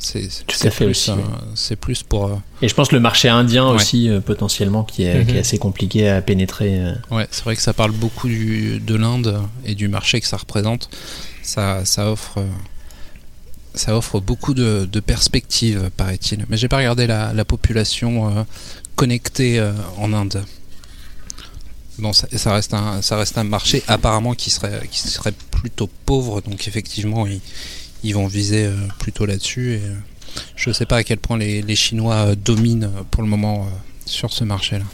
c'est Tout c'est à fait plus, euh, c'est plus pour euh, Et je pense le marché indien Ouais. aussi, euh, potentiellement, qui est, qui est Mhm. assez compliqué à pénétrer. euh. Ouais, c'est vrai que ça parle beaucoup du- de l'Inde et du marché que ça représente. Ça, ça offre, euh, ça offre beaucoup de, de perspectives, paraît-il. Mais j'ai pas regardé la, la population euh, connectée euh, en Inde. Bon, ça, ça reste un, ça reste un marché apparemment qui serait, qui serait plutôt pauvre, donc effectivement ils, ils vont viser euh, plutôt là-dessus. Et euh, je sais pas à quel point les, les Chinois euh, dominent pour le moment sur ce marché-là.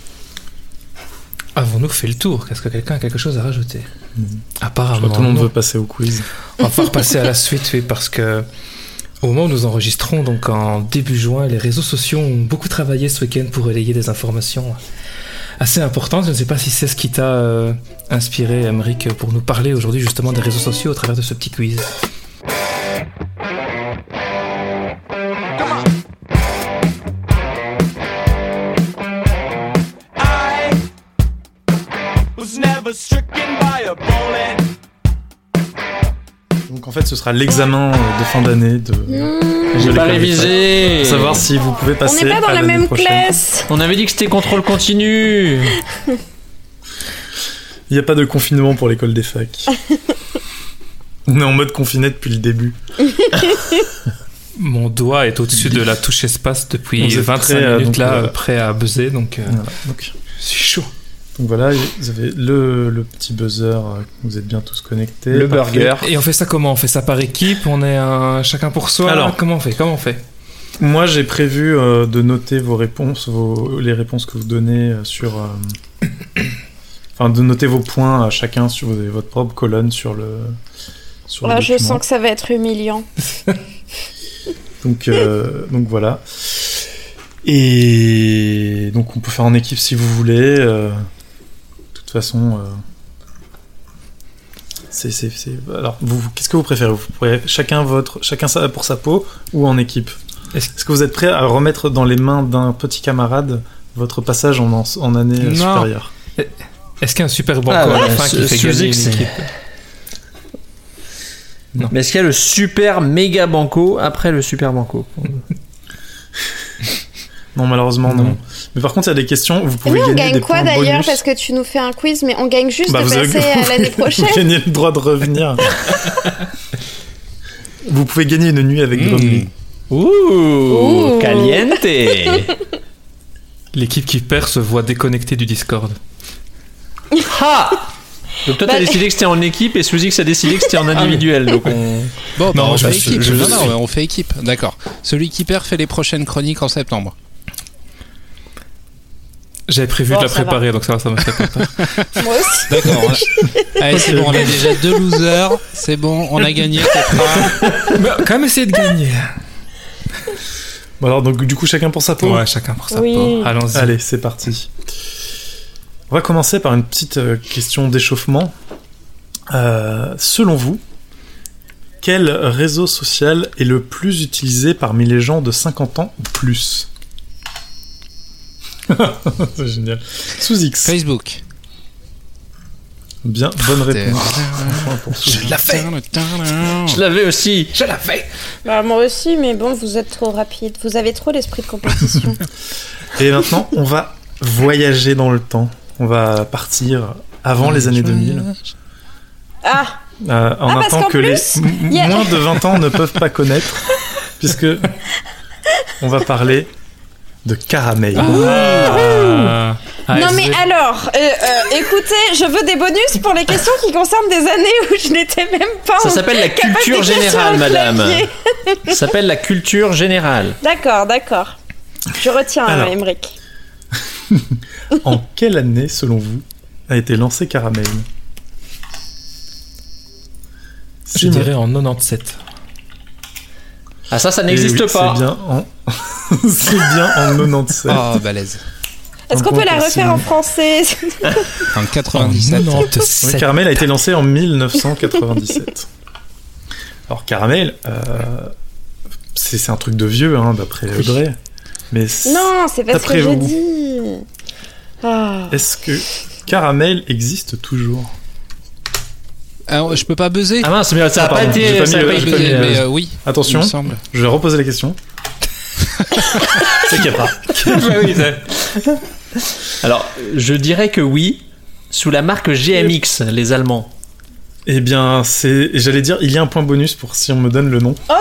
Avons-nous fait le tour? Est-ce que quelqu'un a quelque chose à rajouter? Je Apparemment. crois que tout le monde non. veut passer au quiz. On va pouvoir passer à la suite, oui, parce que au moment où nous enregistrons, donc en début juin, les réseaux sociaux ont beaucoup travaillé ce week-end pour relayer des informations assez importantes. Je ne sais pas si c'est ce qui t'a euh, inspiré, Emmerich, pour nous parler aujourd'hui justement des réseaux sociaux au travers de ce petit quiz. Donc en fait, ce sera l'examen de fin d'année de. J'ai pas révisé Pour savoir si vous pouvez On passer. n'est pas dans la même prochaine. classe. On avait dit que c'était contrôle continu. Il n'y a pas de confinement pour l'école des facs. [LAUGHS] On est en mode confiné depuis le début. [LAUGHS] Mon doigt est au-dessus de la touche espace depuis Vous êtes 25 prêts, euh, minutes donc, là, euh, prêt à buzzer, donc euh, Voilà. Donc, je suis chaud. Donc voilà, vous avez le, le petit buzzer, euh, vous êtes bien tous connectés. Le Parfait. burger. Et on fait ça comment? On fait ça par équipe? On est un chacun pour soi? Alors. comment on fait? Comment on fait? Moi, j'ai prévu euh, de noter vos réponses, vos, les réponses que vous donnez euh, sur. euh, [COUGHS] Enfin, de noter vos points à chacun sur vous avez votre propre colonne sur le. Sur le Ah, je document. sens que ça va être humiliant. [LAUGHS] Donc, euh, donc voilà. Et donc on peut faire en équipe si vous voulez. euh, toute façon, euh, c'est, c'est, c'est- Alors, vous, vous- qu'est-ce que vous préférez? Vous préférez chacun votre, chacun ça pour sa peau ou en équipe? Est-ce- Est-ce que vous êtes prêt à remettre dans les mains d'un petit camarade votre passage en, en, en année Non. supérieure? Est-ce qu'il y a un super banco Ah, à la ouais, fin qui fait gagner excès. l'équipe? Mais est-ce qu'il y a le super méga banco après le super banco? [LAUGHS] Non, malheureusement, non. Non. Mais par contre, il y a des questions. Vous pouvez on gagner gagne des quoi d'ailleurs. Parce que tu nous fais un quiz, mais on gagne juste Bah, de avez- passer à l'année [LAUGHS] prochaine. Vous gagnez le droit de revenir. vous pouvez gagner une nuit avec Mmh. Grumly. Ouh, Ouh. caliente. [LAUGHS] L'équipe qui perd se voit déconnectée du Discord. [LAUGHS] ha Donc toi, t'as Bah, décidé que c'était en équipe et Suzy a décidé que c'était en individuel. Donc on... Bon, bah, Non, on je fait suis- équipe. je non, suis- non, on fait équipe. D'accord. Celui qui perd fait les prochaines chroniques en septembre. J'avais prévu Bon, de la va. préparer, donc ça va, ça me fait pas [LAUGHS] peur. Moi aussi. D'accord. a- [LAUGHS] Allez, c'est bon, on a déjà deux losers. C'est bon, on a gagné. [LAUGHS] Mais quand même essayer de gagner. Bon, alors, donc, du coup, chacun pour sa peau. Ouais, chacun pour sa Oui. peau. Allons-y. Allez, c'est parti. On va commencer par une petite euh, question d'échauffement. Euh, selon vous, quel réseau social est le plus utilisé parmi les gens de 50 ans ou plus? [LAUGHS] C'est génial. Sous X. Facebook. Bien, bonne réponse. L'ai fait Je l'avais aussi. Je l'ai fait Bah, moi aussi, mais bon, vous êtes trop rapide. Vous avez trop l'esprit de compétition. [LAUGHS] Et maintenant, on va voyager dans le temps. On va partir avant les années 2000. ah Euh, en Ah, un temps que plus, les a- moins de 20 ans ne peuvent pas connaître, puisque [LAUGHS] on va parler de caramel. Ah. Ah, Non mais alors, euh, euh, écoutez, je veux des bonus pour les questions qui concernent des années où je n'étais même pas Ça s'appelle la culture générale, madame. Ça s'appelle la culture générale. D'accord, d'accord. Je retiens, Alors. euh, Emmerich. [LAUGHS] En quelle année, selon vous, a été lancé Caramel? Je Simon. dirais en 97. Ah ça, ça Eh n'existe oui, pas. C'est bien en... [LAUGHS] c'est bien en 97. Oh, balèze. Est-ce qu'on peut la refaire en français [LAUGHS] En En 97. 97. Oui, Caramel a été lancé en 1997. Alors Caramel, euh, c'est c'est un truc de vieux, hein, d'après Audrey. Mais Non, c'est parce que D'après j'ai dit. Ah. est-ce que Caramel existe toujours? Alors, je peux pas buzzer. Ah mince, mais ça Ah, a pas été. pas ça a pas euh, mais euh, oui. Attention, je vais reposer la question. [LAUGHS] c'est Capra. Bah oui, ça- Alors, je dirais que oui, sous la marque GMX, les Allemands. Eh bien, c'est. J'allais dire, il y a un point bonus pour si on me donne le nom. Oh.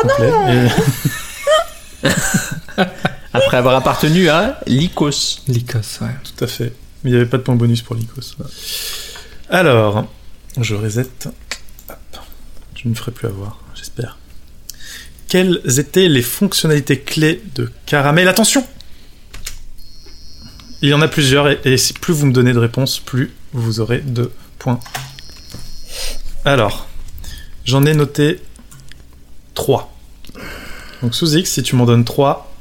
Et- [LAUGHS] Après avoir appartenu à Lycos. Lycos, ouais. Tout à fait. Mais il n'y avait pas de point bonus pour Lycos. Alors, je reset. Hop. Je ne me ferai plus avoir, j'espère. Quelles étaient les fonctionnalités clés de Caramel? Attention Il y en a plusieurs, et, et si plus vous me donnez de réponses, plus vous aurez de points. Alors, j'en ai noté 3. Donc sous X, si tu m'en donnes 3,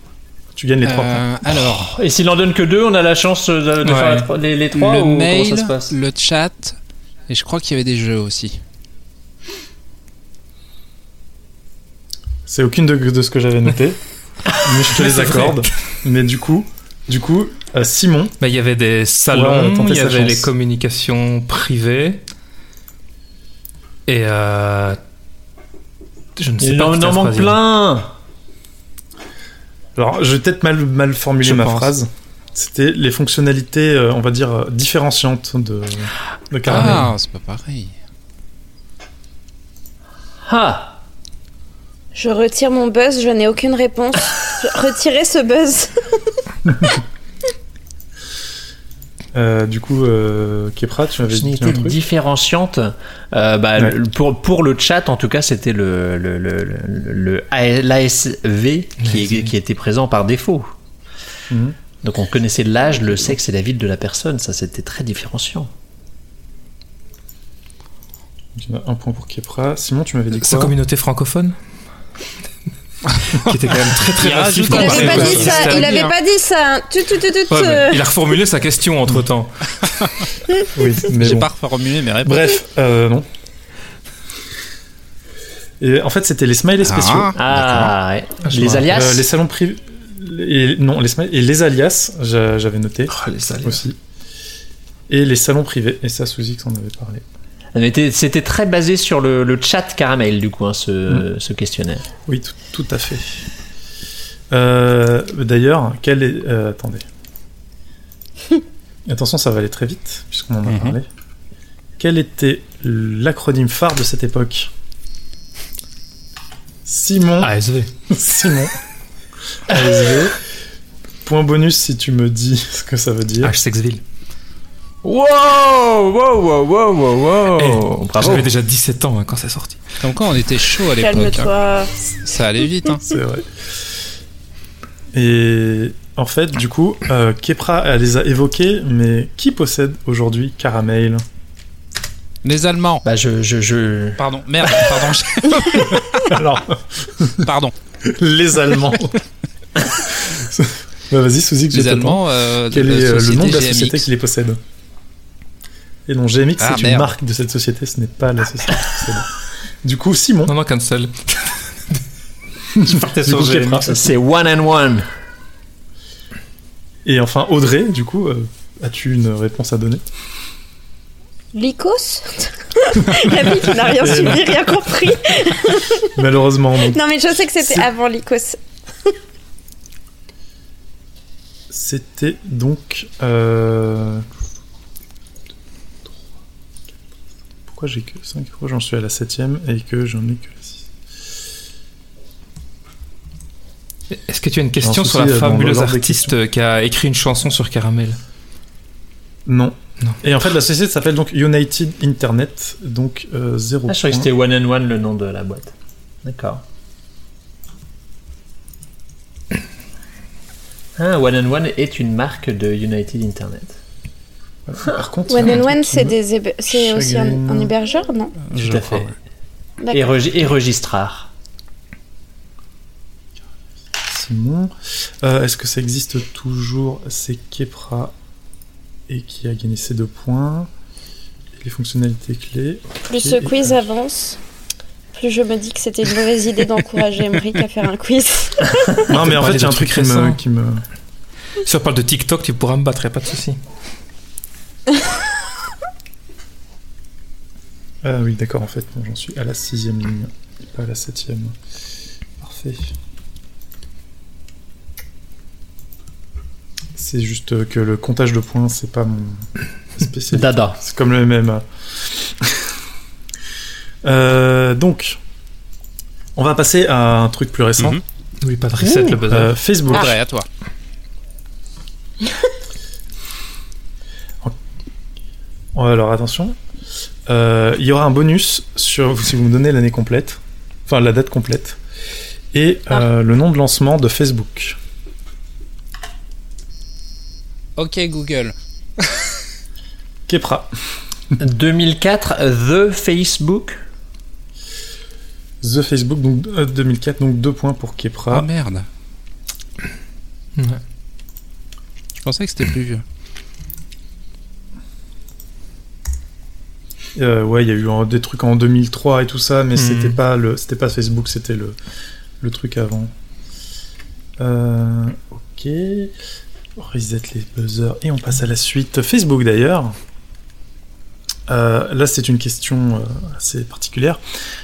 tu gagnes les 3 points. Euh, alors, Et s'il en donne que deux, on a la chance de, de Ouais. faire les, les trois le ou mail, comment ça se passe? le chat, et je crois qu'il y avait des jeux aussi. C'est aucune de, de ce que j'avais noté, [LAUGHS] mais je te les vrai. accorde. Mais du coup, du coup, euh, Simon, Bah, il y avait des salons, il y avait chance. les communications privées. Et euh, je ne sais Il pas. était en manque plein alors je vais peut-être mal, mal formuler Je ma pense. phrase. C'était les fonctionnalités, euh, on va dire, euh, différenciantes de, de Caramel. Ah, c'est pas pareil. Ah Je retire mon buzz, je n'ai aucune réponse. [LAUGHS] Retirez ce buzz. [LAUGHS] Euh, du coup, euh, Kepra, tu m'avais dit un truc? différenciante. Euh, bah, Ouais. le- pour, pour le chat, en tout cas, c'était le, le, le, le- le A- l'ASV qui était présent par défaut. Mhm. Donc on connaissait l'âge, le sexe et la ville de la personne. Ça, c'était très différenciant. Il y en a un point pour Kepra. Simon, tu m'avais dit Sa quoi? communauté francophone? Qui était quand même très très rajoute Il Ouais, avait ouais, pas dit ça, il avait pas dit ça. Tu, tu, tu, tu, Ouais, mais il a reformulé sa question entre temps. [LAUGHS] Oui, mais J'ai bon. pas reformulé mes réponses. Bref, euh, non. Et en fait, c'était les smileys spéciaux. Ah, Ah, ouais. Ah, les alias Euh, les salons privés. Et, non, les smileys et les alias, j'a- j'avais noté Oh, les aliens. aussi. Et les salons privés. Et ça, sous X en avait parlé. On était- C'était très basé sur le, le chat caramel, du coup, hein, ce, Mm. ce questionnaire. Oui, tout, tout à fait. Euh, D'ailleurs, quel est. euh, attendez. [LAUGHS] Attention, ça va aller très vite, puisqu'on en a Mhm. parlé. Quel était l'acronyme phare de cette époque? Simon. ASV. [LAUGHS] Simon. ASV. Point bonus si tu me dis ce que ça veut dire. H-Sexville. Wow, wow, wow, wow, wow, wow. Eh, Bravo. J'avais déjà 17 ans hein, quand c'est sorti. Comme quoi, on était chaud à l'époque. hein. Ça allait vite. Hein. C'est vrai. Et en fait, du coup, euh, Kepra elle les a évoqués, mais qui possède aujourd'hui Caramel? Les Allemands. Bah, je, je, je... Pardon, merde, pardon, [LAUGHS] Alors, pardon. les Allemands. [LAUGHS] bah vas-y, Suzy, que je Les. Allemands. euh, Quel est euh, le nom de la GMX. société qui les possède Et non, GMX, Ah, c'est une marque de cette société, ce n'est pas la société qui possède. Du coup, Simon. Non, non, cancel. [LAUGHS] Je partais Du sur coup, GMX. C'est one and one. Et enfin, Audrey, du coup, euh, as-tu une réponse à donner? Lycos? [LAUGHS] La fille qui n'a rien suivi, rien compris. Malheureusement, non. Non, mais je sais que c'était avant Lycos. C'était donc. euh, Pourquoi j'ai que 5 Pourquoi j'en suis à la 7 et que j'en ai que la 6 Est-ce que tu as une question sur la euh, fabuleuse artiste euh, qui a écrit une chanson sur Caramel? Non. Non. Et en fait, la société s'appelle donc United Internet, donc euh, 0. Ah, je croyais que c'était one and one le nom de la boîte. D'accord. Ah, One and One est une marque de United Internet. Par contre, One and One, c'est me- des hébe- c'est aussi un, hébergeur, non Tout à fait. ouais. Et, D'accord. regi- et registrar. Simon. Euh, Est-ce que ça existe toujours C'est Kepra et qui a gagné ses deux points. Et les fonctionnalités clés. Plus ce quiz avance, plus je me dis que c'était une mauvaise idée d'encourager Emmerich à faire un quiz. [LAUGHS] Non, mais en fait, il y a un truc qui me, qui me. Si on parle de TikTok, tu pourras me battre, y a pas de souci. [LAUGHS] Ah oui, d'accord, en fait, bon, j'en suis à la sixième ligne, et pas à la septième. Parfait. C'est juste que le comptage de points, c'est pas mon [LAUGHS] spécialité. Dada. C'est comme le MMA. Euh, donc, on va passer à un truc plus récent. Mhm. N'oublie pas de reset le buzzer. Euh, Facebook. Audrey, à toi. Alors attention, Euh, il y aura un bonus sur si vous me donnez l'année complète, enfin la date complète, et euh, le nom de lancement de Facebook. Ok, Google. Kepra. 2004, The Facebook? The Facebook, donc euh, 2004, donc deux points pour Ah Kepra. merde. Ouais. Je pensais que c'était plus vieux. Euh, ouais, il y a eu des trucs en 2003 et tout ça, mais Mhm. c'était pas le, c'était pas Facebook, c'était le, le truc avant. Euh, ok. Reset les buzzers et on passe à la suite. Facebook d'ailleurs. Euh, là, c'est une question euh, assez particulière.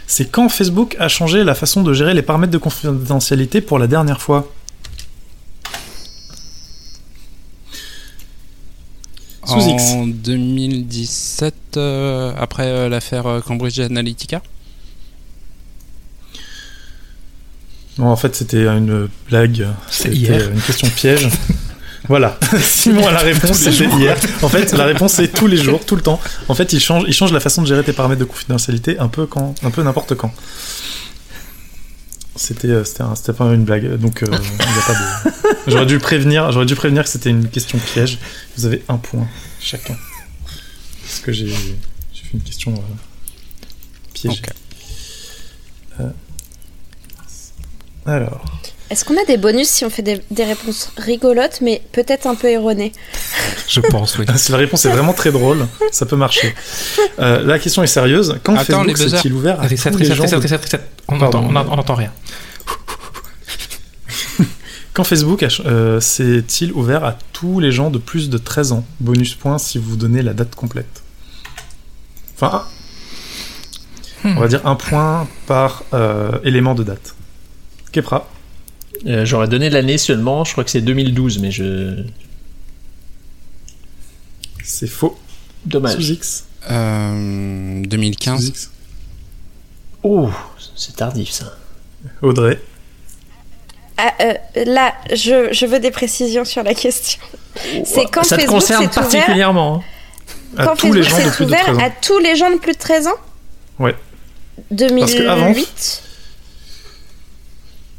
C'est quand Facebook a changé la façon de gérer les paramètres de confidentialité pour la dernière fois Sous X. En 2017, euh, après l'affaire Cambridge Analytica Non, en fait, c'était une blague. C'était une question piège. [LAUGHS] voilà. [LAUGHS] Simon a la réponse, c'était hier. En fait, la réponse c'est tous les jours, tout le temps. En fait, il change, il change la façon de gérer tes paramètres de confidentialité un peu quand, un peu n'importe quand. C'était, euh, c'était, un- c'était pas une blague. Donc, euh, il y a pas de. [LAUGHS] J'aurais dû prévenir, j'aurais dû prévenir que c'était une question piège. Vous avez un point chacun. Parce que j'ai, j'ai fait une question euh. Euh, alors. Est-ce qu'on a des bonus si on fait des, des réponses rigolotes, mais peut-être un peu erronées Je pense, oui. [LAUGHS] Si la réponse est vraiment très drôle, ça peut marcher. Euh, la question est sérieuse. Quand Attends, Facebook s'est-il ouvert à Reset, tous les gens reset, de- reset, reset. On n'entend rien. [LAUGHS] Quand Facebook euh, s'est-il ouvert à tous les gens de plus de 13 ans Bonus point si vous donnez la date complète. Enfin, un- on va dire un point par euh, élément de date. Kepra. Euh, J'aurais donné l'année seulement, je crois que c'est 2012, mais je. C'est faux. Dommage. Sous X. Euh, 2015. Sous X. Oh, c'est tardif ça. Audrey. Ah, euh, là, je, je veux des précisions sur la question. C'est quand ça te Facebook concerne s'est ouvert, particulièrement. hein. À quand tous les Facebook gens de s'est plus de ouvert 13 ans. à tous les gens de plus de 13 ans Ouais. 2008 que avant-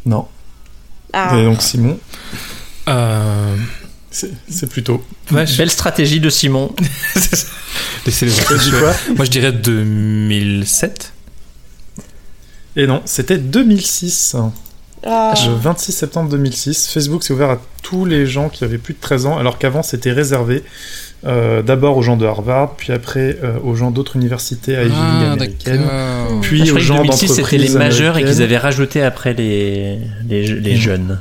Non. Ah. Et donc Simon, Euh... c'est plutôt. Ouais, je... Belle stratégie de Simon. [LAUGHS] Laissez les quoi Moi, je dirais 2007. Et non, c'était 2006. Ah. Le 26 septembre 2006, Facebook s'est ouvert à tous les gens qui avaient plus de 13 ans, alors qu'avant c'était réservé euh, d'abord aux gens de Harvard, puis après euh, aux gens d'autres universités Ivy League Ah, américaines, puis Ah, je aux gens 2006 d'entreprises c'était les majeurs et qu'ils avaient rajouté après les, les, les Mm. jeunes.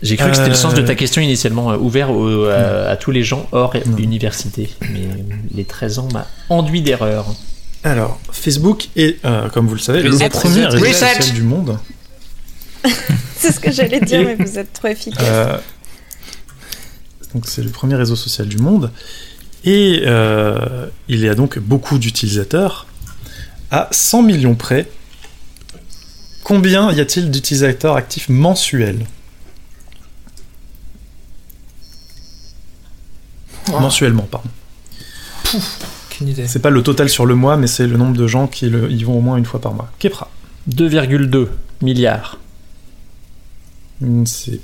J'ai cru que c'était le sens de ta Euh. question initialement, euh, ouvert au- à, à tous les gens hors Non. université. Mais les 13 ans m'a enduit d'erreur. Alors, Facebook est, euh, comme vous le savez, Reset, le premier réseau social du monde. [LAUGHS] C'est ce que j'allais dire, mais vous êtes trop efficace. Euh, donc c'est le premier réseau social du monde. Et euh, il y a donc beaucoup d'utilisateurs. À 100 millions près, combien y a-t-il d'utilisateurs actifs mensuels? Mensuellement, pardon. Aucune idée. C'est pas le total sur le mois, mais c'est le nombre de gens qui le- y vont au moins une fois par mois. Kepra. 2,2 milliards. Hmm, C'est.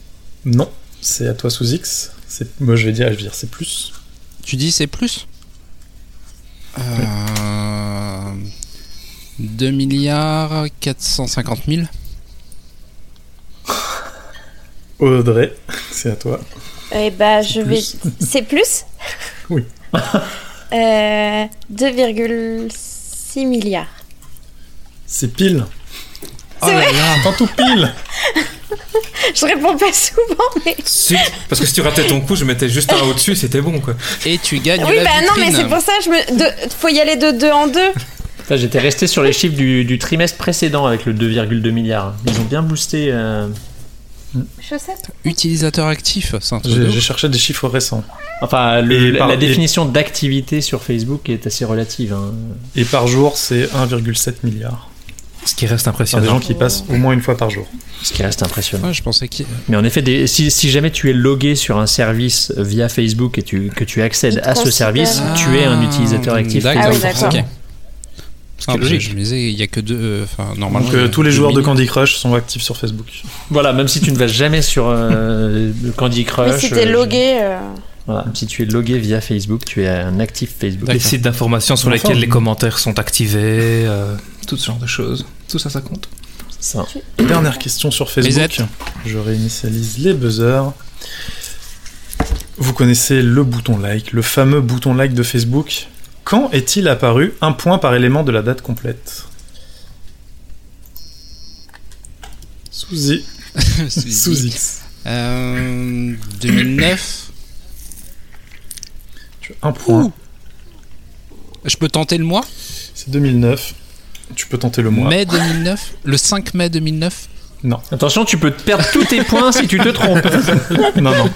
Non, c'est à toi sous X. C'est... Moi je vais dire, je vais dire c'est plus. Tu dis c'est plus? Euh, 2 milliards 450 000 [LAUGHS] Audrey, c'est à toi. Eh bah, je vais. [LAUGHS] C'est plus? Oui. [LAUGHS] Euh, 2,6 milliards. C'est pile. Oh là là Tant tout pile [LAUGHS] Je réponds pas souvent, mais. Si, parce que si tu ratais ton coup, je mettais juste un au-dessus, c'était bon quoi. Et tu gagnes Oui, la bah non, mais vitrine. c'est pour ça, je me. de- Faut y aller de deux en deux. J'étais resté sur les chiffres du, du trimestre précédent avec le 2,2 milliards. Ils ont bien boosté. euh, Chaussettes Utilisateur actif, c'est un truc J'ai, cherché des chiffres récents. Enfin, le- la, par- la et- définition d'activité sur Facebook est assez relative. hein. Et par jour, c'est 1,7 milliard. Ce qui reste C'est des impressionnant. gens qui passent au moins une fois par jour. Ce qui reste impressionnant. Ouais, je pensais qu'il. Mais en effet, des- si, si jamais tu es logué sur un service via Facebook et tu, que tu accèdes à ce service, tu es un utilisateur actif. D'accord, Ah oui, d'accord. ok. Ce qui est Ah, parce que logique. Je me disais, il y a que deux. euh, Enfin, normalement. Donc euh, tous les joueurs de. Candy Crush sont actifs sur Facebook. Voilà, même si tu ne vas jamais sur euh, Candy [LAUGHS] Crush. Mais si t'es euh, logué. euh, voilà, si tu es logué via Facebook, tu es un actif Facebook. Les sites d'information sur lesquels les commentaires sont activés, euh, tout ce genre de choses. Tout ça, ça compte. Ça. Dernière question sur Facebook. Lisette. Je réinitialise les buzzers. Vous connaissez le bouton like, le fameux bouton like de Facebook. Quand est-il apparu un point par élément de la date complète Sous, I- sous X. Euh, 2009. Tu as Un point. Ouh. Je peux tenter le mois? C'est 2009. Tu peux tenter le mois. Mai 2009 Le 5 mai 2009 Non, Attention, tu peux te perdre tous tes points si tu te trompes. non, non.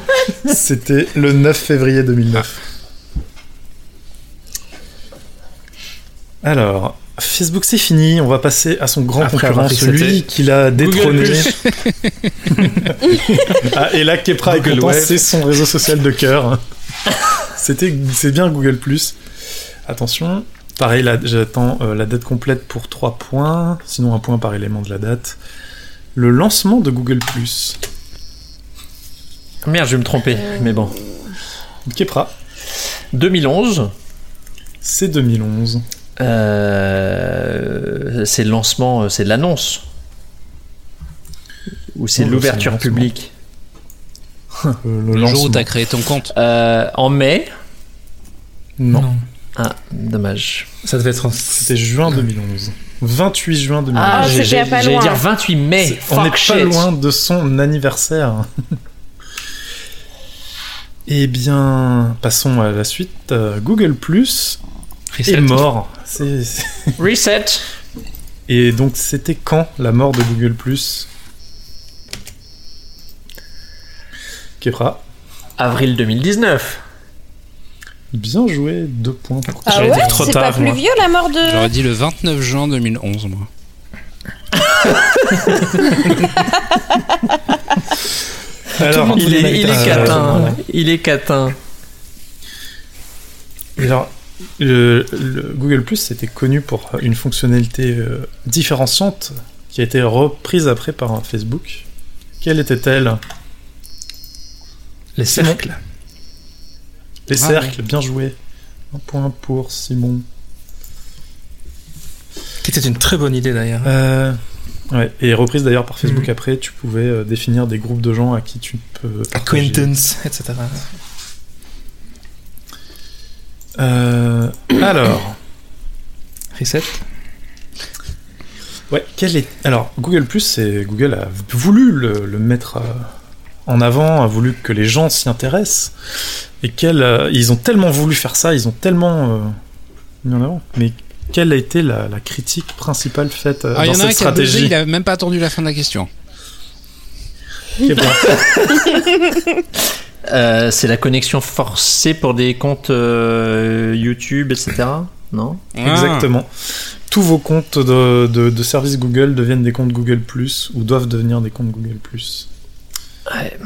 C'était le 9 février 2009. Alors, Facebook c'est fini, on va passer à son grand Après concurrent, celui reseté. qui l'a détrôné. [LAUGHS] Ah, et là, Kepra est content, c'est son réseau social de cœur. C'était, c'est bien Google+. Attention, pareil, là, j'attends euh, la date complète pour 3 points, sinon un point par élément de la date. Le lancement de Google+. Merde, je vais me tromper. Mais bon. Kepra, 2011, c'est 2011. euh, c'est le lancement, euh, c'est l'annonce. Ou c'est Oh, l'ouverture le publique. Euh, [LAUGHS] le, Le jour où lancement. t'as créé ton compte. Euh, en mai. Non. Ah, dommage. Ça devait être en... C'était juin 2011. 28 juin 2011. Ah, J'allais dire 28 mai. On n'est pas shit. loin de son anniversaire. [LAUGHS] Eh bien, passons à la suite. Euh, Google Plus est mort. Reset. Et donc, c'était quand la mort de Google Plus? Kepra, Avril 2019. Bien joué, deux points pour Ah ouais, c'est pas plus moi. vieux la mort de. J'aurais dit le 29 juin 2011, moi. [LAUGHS] Alors, Il est, il est Euh, catin. Il est catin. Alors, le, le Google Plus c'était connu pour une fonctionnalité euh, différenciante qui a été reprise après par Facebook. Quelle était-elle? Les cercles. Les Ah cercles, bien joué. Un point pour Simon. Qui était une très bonne idée d'ailleurs. Euh, ouais, et reprise d'ailleurs par Facebook Mhm. après, tu pouvais euh, définir des groupes de gens à qui tu peux. partager. Acquaintance, etc. Euh, [COUGHS] alors, Reset. ouais, quel est. Alors, Google Plus, c'est Google a voulu le, le mettre euh, en avant, a voulu que les gens s'y intéressent, et quel, euh, ils ont tellement voulu faire ça, ils ont tellement euh, mis en avant. Mais quelle a été la, la critique principale faite euh, Ah, il y dans en a un cette qui a stratégie il a même pas attendu la fin de la question. Bon? [LAUGHS] Euh, c'est la connexion forcée pour des comptes euh, YouTube, etc. Non? Ah. Exactement. Tous vos comptes de, de, de services Google deviennent des comptes Google Plus ou doivent devenir des comptes Google Plus. Ouais.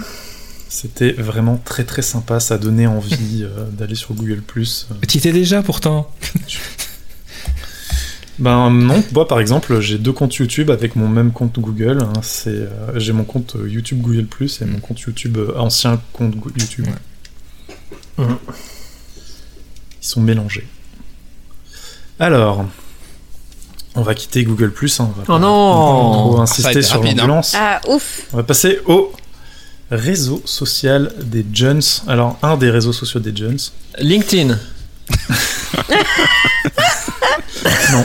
C'était vraiment très très sympa, ça donnait envie euh, d'aller sur Google Plus. Tu étais déjà pourtant. [LAUGHS] Ben non, moi par exemple, j'ai deux comptes YouTube avec mon même compte Google. hein, c'est, euh, j'ai mon compte euh, YouTube Google Plus et mon compte YouTube euh, ancien compte YouTube. Mhm. Ils sont mélangés. Alors, on va quitter Google Plus. hein, on va Oh pas- non on va trop insister sur rapide, hein. l'ambulance. Ah ouf. On va passer au réseau social des jeunes. Alors, un des réseaux sociaux des jeunes. LinkedIn. [LAUGHS] Non.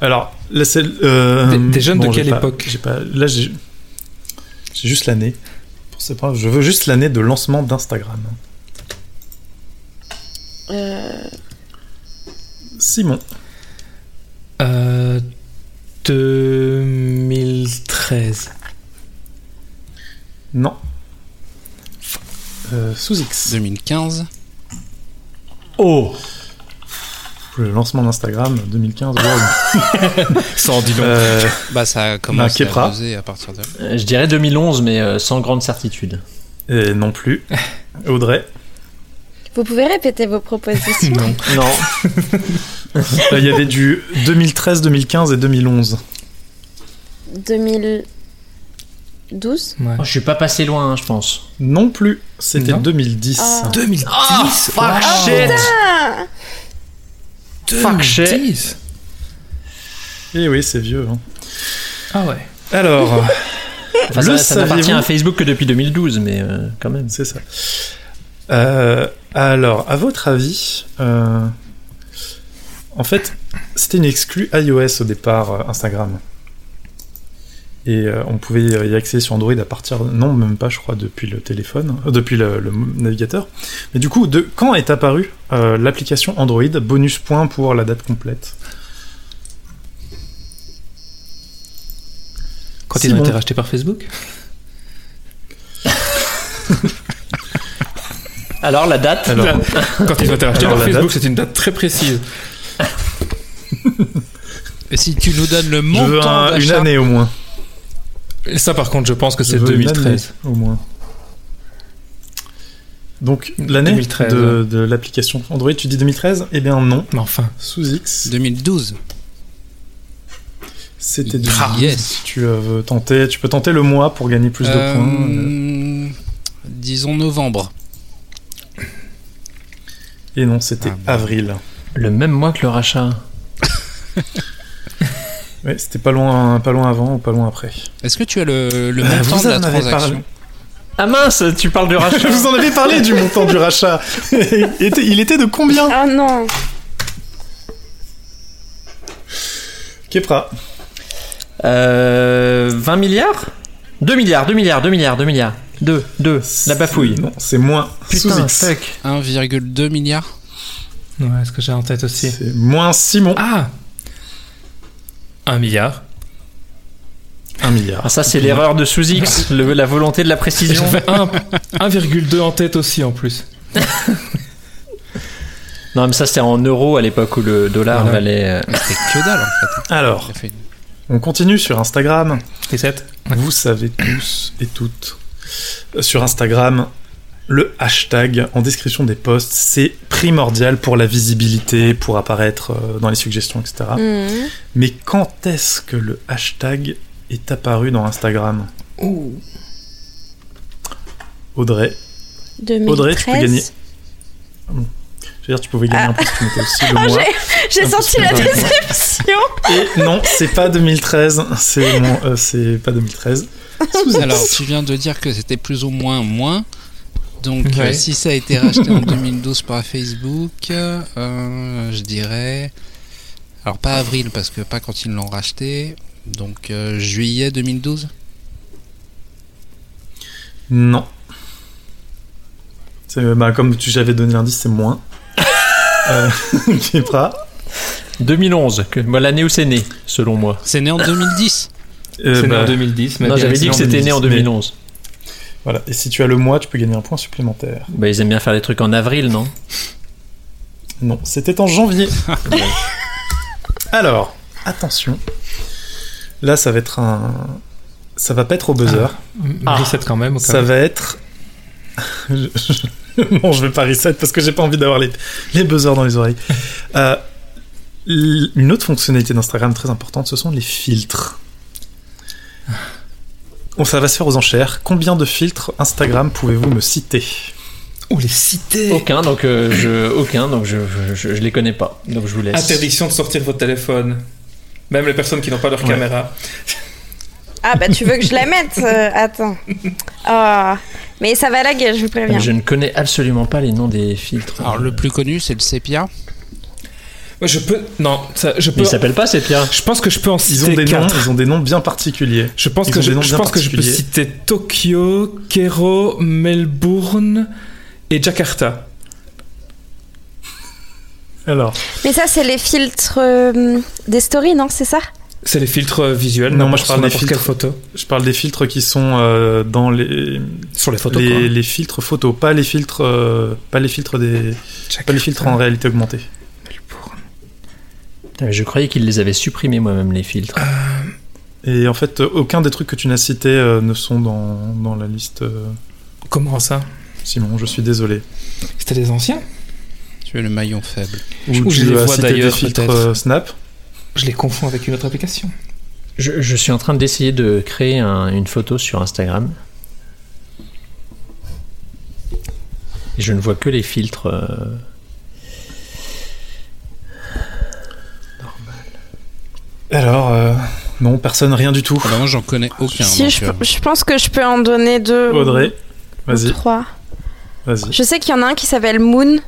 Alors, là, c'est. euh, Des- des jeunes de j'ai quelle pas- époque J'ai pas. Là, j'ai. J'ai juste l'année. Je veux juste l'année de lancement d'Instagram. Euh, Simon. Euh, 2013. Non. Euh, sous X. 2015. Oh Le lancement d'Instagram 2015. wow. [LAUGHS] Sans dis donc. Euh, Bah, ça a commencé à buzzer à partir de là. Euh, Je dirais 2011, mais euh, sans grande certitude. et non plus. [LAUGHS] Audrey. Vous pouvez répéter vos propositions non. [LAUGHS] Non. Il y avait du 2013, 2015 et 2011. 2012 Ouais. Oh, je suis pas passé loin, hein, je pense. Non plus. C'était Non. 2010. Ah. 2010 fuck shit Ah Fuck shit. 2010 Et Eh oui, c'est vieux. hein. Ah ouais. Alors, Enfin, [LAUGHS] le ça ça n'appartient à Facebook que depuis 2012, mais euh, quand même. C'est ça. Euh, alors, à votre avis, euh, en fait, c'était une exclue iOS au départ, euh, Instagram. Et euh, on pouvait y accéder sur Android à partir, non, même pas, je crois, depuis le téléphone, euh, depuis le, le navigateur. Mais du coup, de quand est apparue euh, l'application Android Bonus point pour la date complète? Quand ils ont été rachetés par Facebook? [LAUGHS] Alors, la date Alors, Quand ils ont été rachetés Alors, par Facebook, c'est une date très précise. [LAUGHS] Et si tu nous donnes le je veux montant un- une année au moins. Et ça, par contre, je pense que c'est veux une 2013. année, au moins. Donc, l'année 2013, de, de l'application Android, tu dis 2013 Eh bien non, Mais enfin. sous X, 2012. c'était du Ah, yes. Tu euh, veux tenter, tu peux tenter le mois pour gagner plus de points. euh. Disons novembre. Et non, c'était Ah, bon. avril. Le même mois que le rachat. [LAUGHS] Ouais, c'était pas loin, pas loin avant ou pas loin après. Est-ce que tu as le, le Euh, montant vous de la en avez transaction. Ah mince, tu parles de rachat Je [LAUGHS] vous en avais parlé du montant du rachat. [LAUGHS] il, était, il était de combien Ah non Kepra. Euh, 20 milliards 2 milliards, 2 milliards, 2 milliards, 2 milliards. 2, 2. La bafouille. Non, c'est moins. Putain, sous X. fuck. 1,2 milliard Ouais, ce que j'ai en tête aussi. C'est moins Simon. Ah 1 milliard 1 milliard. Ah, ça, c'est l'erreur de sous-X, la volonté de la précision. J'avais un- [LAUGHS] 1,2 en tête aussi en plus. [LAUGHS] Non, mais ça, c'était en euros à l'époque où le dollar Voilà. valait. euh, C'était que dalle en fait. Alors, on continue sur Instagram. Et 7 Vous savez tous et toutes euh, sur Instagram, le hashtag en description des posts, c'est primordial pour la visibilité, pour apparaître euh, dans les suggestions, etc. Mhm. Mais quand est-ce que le hashtag est apparu dans Instagram? Audrey, 2013. Audrey, tu peux gagner. je veux dire, tu pouvais gagner Ah. un peu si tu mettais aussi [LAUGHS] le Ah, mois. J'ai senti peu la déception. Et non, c'est pas 2013, c'est mon- euh, c'est pas 2013. Sous [LAUGHS] Alors, tu viens de dire que c'était plus ou moins moins. Donc, Ouais. euh, si ça a été racheté en 2012 par Facebook, euh, je dirais. Alors, pas avril, parce que pas quand ils l'ont racheté. Donc, euh, juillet 2012 Non. C'est- Bah, comme tu j'avais donné l'indice, c'est moins. [LAUGHS] euh, [LAUGHS] Kipra. 2011, que, moi, l'année où c'est né, selon moi. C'est né en 2010. Euh, C'est né bah, en 2010. mais Non, j'avais dit que c'était né en 2010, 2011. Voilà. Et si tu as le mois, tu peux gagner un point supplémentaire. Bah, ils aiment bien faire des trucs en avril, non? Non, c'était en janvier. [LAUGHS] Alors, attention. Là, ça va être un. Ça va pas être au buzzer. Ah. Reset quand même. au cas Ça va être. [LAUGHS] Non, je vais pas reset parce que j'ai pas envie d'avoir les, les buzzers dans les oreilles. Euh, l- une autre fonctionnalité d'Instagram très importante, ce sont les filtres. Bon, ça va se faire aux enchères. Combien de filtres Instagram pouvez-vous me citer Oh, les cités Aucun, donc euh, je, aucun, donc je, je, je les connais pas. Donc je vous laisse. Interdiction de sortir votre téléphone. Même les personnes qui n'ont pas leur Ouais. caméra. Ah bah tu veux que je la mette Euh, Attends. Ah, mais ça va laguer, je vous préviens. Je ne connais absolument pas les noms des filtres. Alors, le plus connu, c'est le sépia. Je peux. Non, ça, je Mais peux. il s'appelle pas Sepia. Je pense que je peux en ils citer ont, des noms, quatre. ils ont des noms bien particuliers. Je pense Ils que je, des noms je bien pense que je peux citer Tokyo, Kero, Melbourne et Jakarta. Alors, Mais ça c'est les filtres euh, des stories, non C'est ça? C'est les filtres euh, visuels. Non, moi, je parle des n'importe quelle filtres. photo. je parle des filtres qui sont euh, dans les, Sur les photos. les, quoi. les filtres photos, pas les filtres, euh, pas les filtres des, pas les filtres en réalité augmentée. Je croyais qu'ils les avaient supprimés moi-même les filtres. Et en fait, euh, aucun des trucs que tu n'as cités euh, ne sont dans, dans la liste. euh, Comment ça? Simon, je suis désolé. C'était les anciens? Tu es le maillon faible. Ou Ou je tu les as vois cité des d'ailleurs, filtres peut-être. euh, Snap? Je les confonds avec une autre application. Je, je suis en train d'essayer de créer un- une photo sur Instagram. Et je ne vois que les filtres. euh, Alors, euh, non, personne, rien du tout. Moi, j'en connais aucun. Si, donc, je, euh, je pense que je peux en donner deux. Audrey, vas-y, Trois. vas-y. Je sais qu'il y en a un qui s'appelle Moon.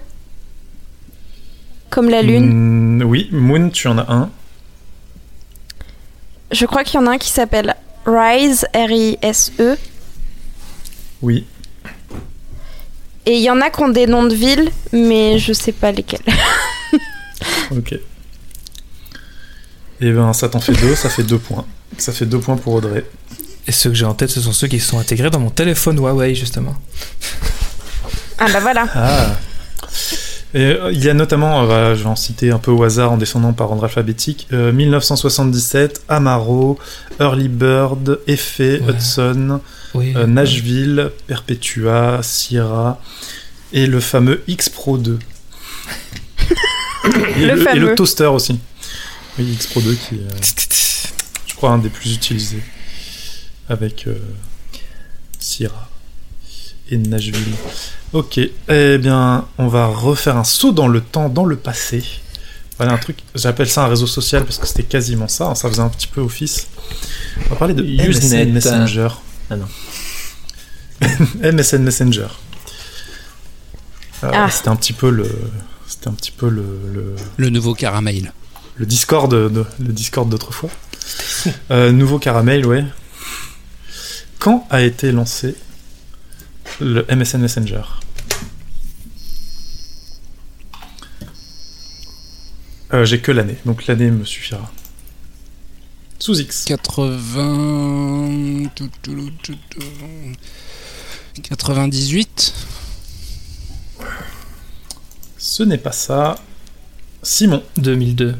Comme la lune. Mm, oui, Moon, tu en as un. Je crois qu'il y en a un qui s'appelle Rise, R-I-S-E. Oui. Et il y en a qui ont des noms de villes, mais je sais pas lesquels. [LAUGHS] Ok. Et ben, ça t'en fait deux, ça fait deux points. Ça fait deux points pour Audrey. Et ceux que j'ai en tête, ce sont ceux qui sont intégrés dans mon téléphone Huawei, justement. Ah bah voilà. Ah. Et euh, il y a notamment, euh, voilà, je vais en citer un peu au hasard en descendant par ordre alphabétique, euh, 1977, Amaro, Early Bird, Effet, Ouais. Hudson, Oui. euh, Nashville, Perpetua, Sierra et le fameux X Pro 2. et, Le et fameux. le toaster aussi. Oui, X Pro 2 qui est, euh, je crois, un des plus utilisés avec euh, Sierra et Nashville. Ok, eh bien, on va refaire un saut dans le temps, dans le passé. Voilà un truc, j'appelle ça un réseau social parce que c'était quasiment ça, hein, ça faisait un petit peu office. On va parler de Usenet. MSN Messenger. Ah non. [LAUGHS] MSN Messenger. Euh, Ah. C'était un petit peu le, c'était un petit peu le, le, Le nouveau caramel. Le Discord, d'autrefois. Euh, nouveau caramel, ouais. Quand a été lancé le MSN Messenger Euh, J'ai que l'année, donc l'année me suffira. Sous X. 80... tout, tout, tout, tout. 98 Ce n'est pas ça. Simon. 2002.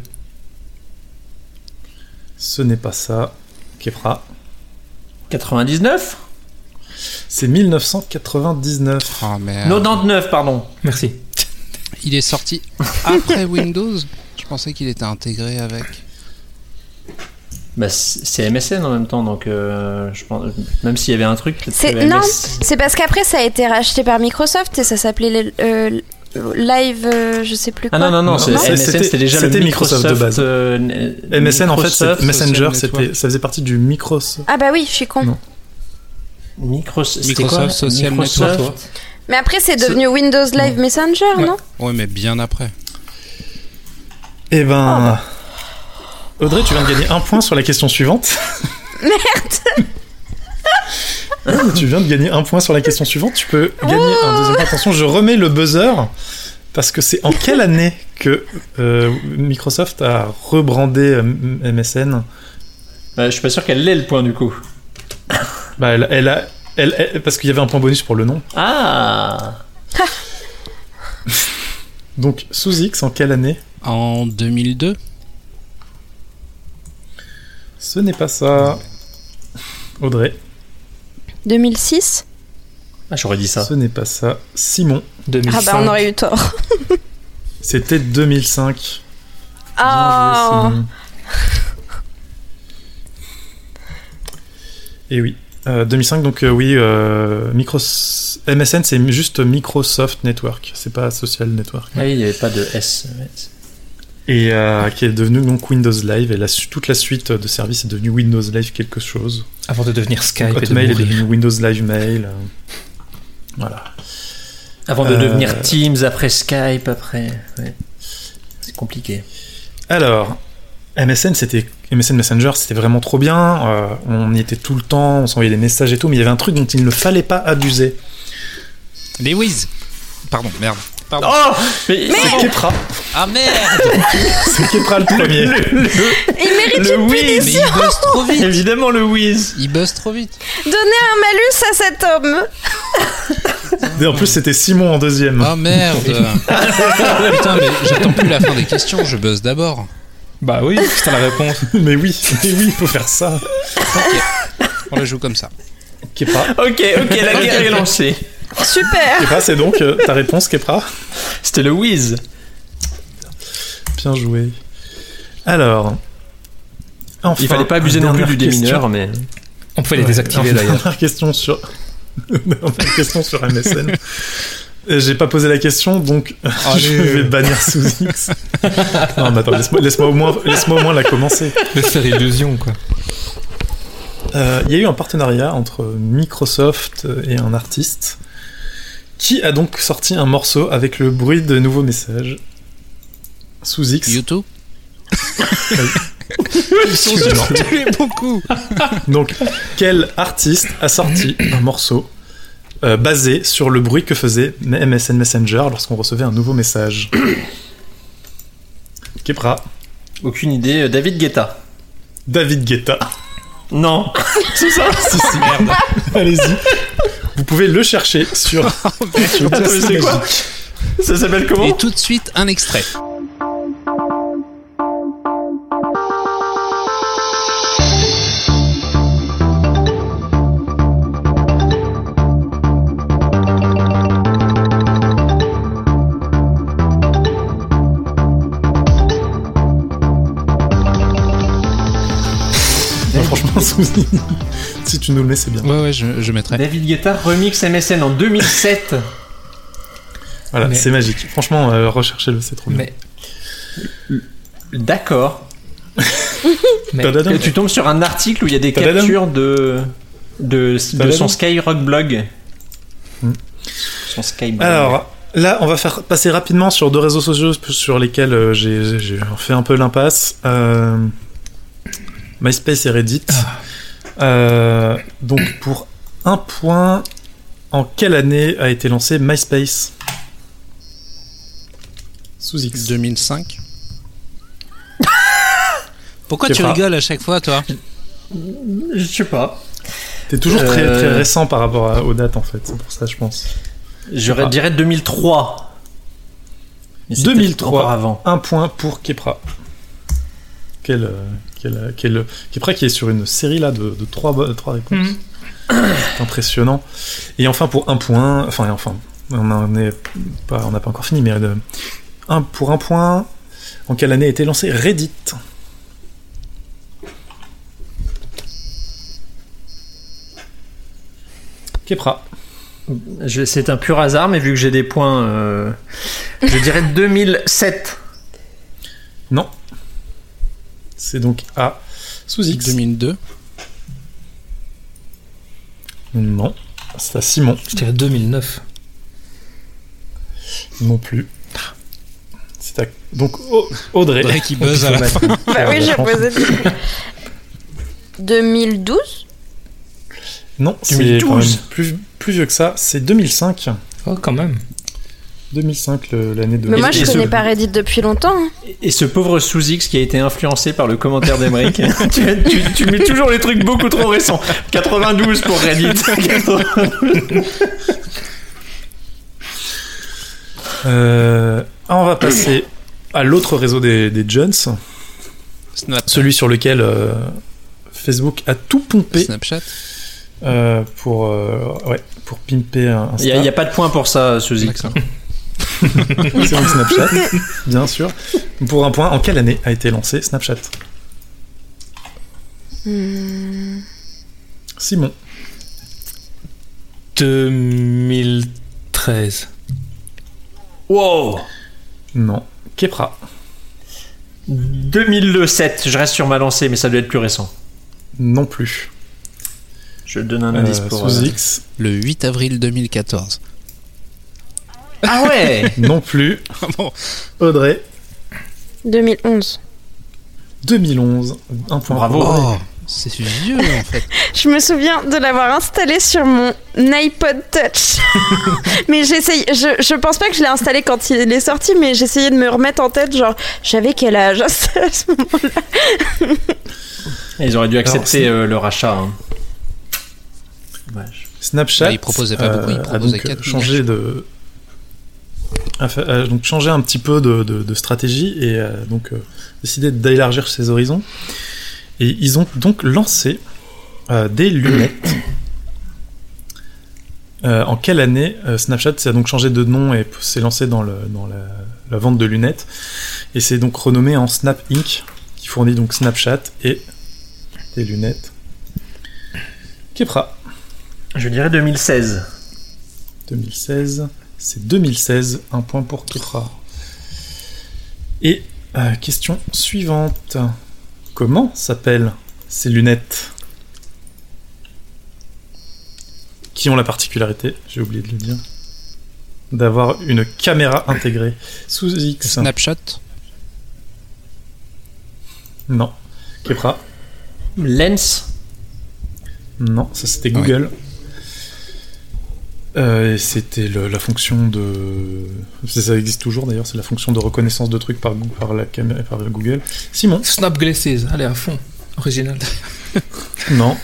Ce n'est pas ça. Kepra. 99 C'est 1999. Oh merde. 99, pardon. Merci. Il est sorti après [LAUGHS] Windows Je pensais qu'il était intégré avec. Bah, c'est MSN en même temps, donc euh, je pense, même s'il y avait un truc. C'est- non, c'est parce qu'après ça a été racheté par Microsoft et ça s'appelait le- euh, Live, euh, je sais plus Ah quoi. non, non, non, c'est- Non, MSN c'était- déjà le Microsoft de base. euh, MSN, en fait, c'est Messenger, c'était, ça faisait partie du Microsoft. Ah bah oui, je suis con. Non. Microsoft, Microsoft Social Microsoft Network. Mais après c'est devenu Windows Live Messenger, Ouais. non Ouais, mais bien après. Eh ben. Ah, Audrey, tu viens de gagner un point sur la question suivante. [LAUGHS] Merde [LAUGHS] [LAUGHS] Tu viens de gagner un point sur la question suivante. Tu peux gagner un deuxième point. Attention, je remets le buzzer. Parce que c'est en quelle année que euh, Microsoft a rebrandé euh, MSN Bah, je suis pas sûr qu'elle l'ait le point du coup. bah, elle, elle a. Elle, elle- parce qu'il y avait un point bonus pour le nom. Ah [LAUGHS] Donc, sous X, en quelle année? En 2002 Ce n'est pas ça. Audrey, 2006 Ah, j'aurais dit ça. ce n'est pas ça. Simon, 2005. Ah bah on aurait eu tort. [LAUGHS] c'était 2005. Bien Oh joué, Simon. Et oui. Euh, 2005, donc euh, oui, euh, Micros- MSN c'est juste Microsoft Network, c'est pas Social Network. Ah oui, il n'y avait pas de S. Et euh, qui est devenu donc Windows Live, et la, toute la suite de services est devenue Windows Live quelque chose. Avant de devenir Skype Donc, et de Hotmail est devenu Windows Live Mail. euh, voilà. Avant de Euh, devenir Teams, après Skype, après. ouais. C'est compliqué. Alors, MSN, c'était MSN Messenger, c'était vraiment trop bien. euh, on y était tout le temps, on s'envoyait des messages et tout, mais il y avait un truc dont il ne fallait pas abuser. Les Wiz Pardon, merde. Pardon. Oh Mais, C'est Kepra. Ah merde [LAUGHS] C'est Kepra le premier. Il mérite le Mais Wiz il buzz trop vite Évidemment le Wiz Il buzz trop vite Donner un malus à cet homme Et en plus, c'était Simon en deuxième. Ah merde [LAUGHS] Putain, mais j'attends plus la fin des questions, je buzz d'abord. Bah oui, c'est la réponse. [LAUGHS] Mais oui, mais oui, il faut faire ça. Ok, on la joue comme ça. Kepra. Ok, ok, la guerre est lancée. Super Kepra, c'est donc euh, ta réponse, Kepra C'était le Wiz. Bien joué. Alors. Enfin, Il fallait pas abuser non plus du démineur, mais. On pouvait les désactiver d'ailleurs. Dernière question sur. [LAUGHS] dernière question sur MSN. J'ai pas posé la question, donc [LAUGHS] je vais bannir sous X. non, mais attends, laisse-moi laisse au, moins- laisse-moi au moins la commencer. De faire illusion, quoi. Euh, Il y a eu un partenariat entre Microsoft et un artiste qui a donc sorti un morceau avec le bruit de nouveaux messages sous X. YouTube Excuse-moi. beaucoup [LAUGHS] Donc, quel artiste a sorti un morceau euh, basé sur le bruit que faisait MSN Messenger lorsqu'on recevait un nouveau message? [COUGHS] Kepra, Aucune idée. euh, David Guetta. David Guetta. Non. [LAUGHS] C'est ça si, si, merde. Allez-y. Vous pouvez le chercher sur [LAUGHS] magique. Ça s'appelle comment Et tout de suite, un extrait. [LAUGHS] Si tu nous le mets, c'est bien. Ouais, ouais, je, je mettrai. David Guetta remix MSN en 2007. Voilà, Mais- c'est magique. Franchement, euh, recherchez-le, c'est trop bien. Mais, D'accord. [LAUGHS] mais tu tombes sur un article où il y a des Tadadam. captures de de, son Skyrock blog. Hmm. Son Skyblog. Alors, là, on va faire passer rapidement sur deux réseaux sociaux sur lesquels euh, j'ai j'ai fait un peu l'impasse. Euh, MySpace et Reddit. Euh, donc, pour un point, en quelle année a été lancé MySpace? Sous X. 2005 [LAUGHS] Pourquoi tu pas. rigoles à chaque fois, toi? Je sais pas. T'es toujours très, Euh. très récent par rapport à- aux dates en fait, c'est pour ça je pense. Je dirais 2003. Mais c'est peut-être 2003. Encore avant. Un point pour Kepra. Quel, quel, euh, quel- Kepra qui est sur une série là de, de trois, trois réponses. Mhm. C'est impressionnant. Et enfin pour un point, enfin et enfin, on en est pas, on n'a pas encore fini, mais euh, un, pour un point, en quelle année a été lancé Reddit? Kepra. C'est un pur hasard, mais vu que j'ai des points, euh, je dirais 2007. Non. C'est donc à sous X. 2002 Non. C'est à Simon. Je dirais 2009. Non plus. C'est à... Donc Au- Audrey. Audrey qui buzz à la fin. Bah oui, j'ai posé. 2012 Non, c'est 2012. quand même plus, plus vieux que ça. C'est 2005. Oh, quand même. 2005, le- l'année de. Mais moi, je ce- connais pas Reddit depuis longtemps. hein. Et ce pauvre Sous-X qui a été influencé par le commentaire d'Emeric. [LAUGHS] tu, tu- tu mets toujours les trucs beaucoup trop récents. 92 pour Reddit. 92. [LAUGHS] Euh, on va passer à l'autre réseau des, des Jones, Snap- celui sur lequel euh, Facebook a tout pompé Snapchat. euh, pour, euh, ouais, pour pimper un Il n'y a, pas de point pour ça, Sous-X. D'accord. C'est donc Snapchat, bien sûr. Pour un point, en quelle année a été lancé Snapchat Hmm. Simon. 2013. Wow Non. Kepra. 2007, je reste sur ma lancée, mais ça doit être plus récent. Non plus. Je donne un indice Euh, pour. sous euh, X. Le 8 avril 2014. Ah ouais Non plus. Bon. Audrey. 2011. 2011. Un point. Bravo. pour Audrey. Oh, c'est vieux en fait. [LAUGHS] Je me souviens de l'avoir installé sur mon iPod Touch. [LAUGHS] mais j'essaye, je, je pense pas que je l'ai installé quand il est sorti, mais j'essayais de me remettre en tête, genre, j'avais quel âge à ce [LAUGHS] moment-là Ils auraient dû accepter Alors, euh, le rachat. hein. Dommage. Snapchat. Bah, il proposait pas beaucoup, il a proposait donc 4 changé de donc changé un petit peu de, de- de stratégie et a donc euh, décidé d'élargir ses horizons. Et ils ont donc lancé euh, des lunettes. [CLEARS THROAT] Euh, en quelle année euh, Snapchat s'est donc changé de nom et s'est lancé dans, le, dans la, la vente de lunettes et c'est donc renommé en Snap Inc. qui fournit donc Snapchat et des lunettes. Kepra. Je dirais 2016. 2016. C'est 2016, un point pour Kepra. Et euh, question suivante. Comment s'appellent ces lunettes Qui ont la particularité, j'ai oublié de le dire, d'avoir une caméra intégrée sous X? Snapchat. Non. Kepra Lens Non, ça c'était Google. Euh, et c'était le- la fonction de. Ça, existe toujours d'ailleurs, c'est la fonction de reconnaissance de trucs par, la caméra, par Google. Simon? Snap Glasses. Allez, à fond. Original. [LAUGHS] Non.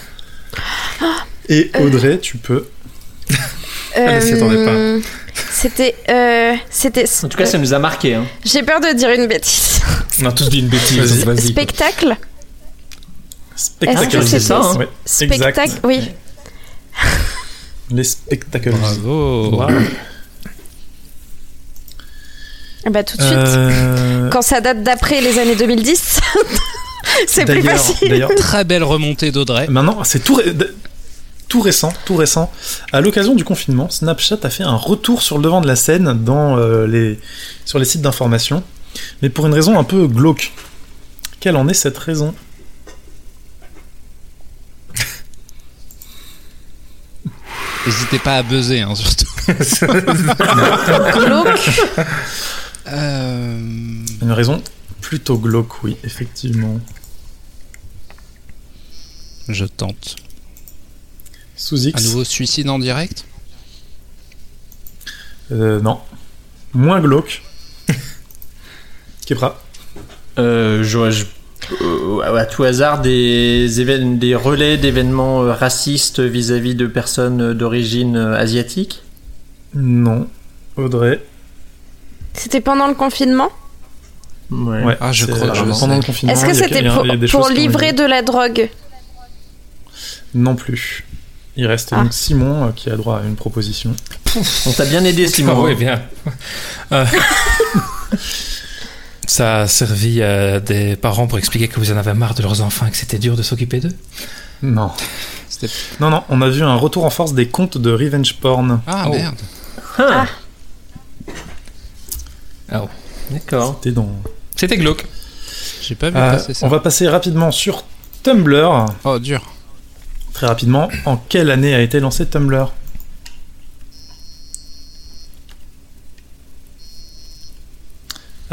Et Audrey, tu peux. Euh, C'était. euh, C'était. En tout cas, ça nous a marqué. Hein. J'ai peur de dire une bêtise. On a tous dit une bêtise. Vas-y. Spectacle Spectacle. Est-ce que c'est ça, hein Ouais, Spectacle, exact. oui. Les spectacles. Bravo. Bravo. Ah Bah tout de suite. Euh, Quand ça date d'après les années 2010, [LAUGHS] c'est plus d'ailleurs- facile. D'ailleurs, Très belle remontée d'Audrey. Maintenant, c'est tout, ré- d- tout récent, tout récent. À l'occasion du confinement, Snapchat a fait un retour sur le devant de la scène dans, euh, les, sur les sites d'information, mais pour une raison un peu glauque. Quelle en est cette raison? N'hésitez pas à buzzer, hein, surtout. [LAUGHS] Glauque. Euh, Une raison plutôt glauque, oui, effectivement. je tente. Sous X À nouveau suicide en direct? Euh, Non. Moins glauque. [LAUGHS] Kepra Euh, je- euh, à tout hasard des, relais d'événements euh, racistes vis-à-vis de personnes euh, d'origine euh, asiatique? Non. Audrey. C'était pendant le confinement? Ouais. Ah, je crois que je pendant le confinement. Est-ce que c'était pour, pour livrer de la drogue? Non plus. Il reste Ah. donc Simon euh, qui a droit à une proposition. On t'a bien aidé, [LAUGHS] Simon. Ah oui, bien. Euh, [LAUGHS] Ça a servi à des parents pour expliquer que vous en avez marre de leurs enfants et que c'était dur de s'occuper d'eux Non. C'était- Non, non, on a vu un retour en force des comptes de Revenge Porn. Ah Oh. merde. Ah, Ah, oh. D'accord. C'était dans. C'était glauque. J'ai pas vu Euh, passer ça. on va passer rapidement sur Tumblr. Oh, dur. Très rapidement, en quelle année a été lancé Tumblr?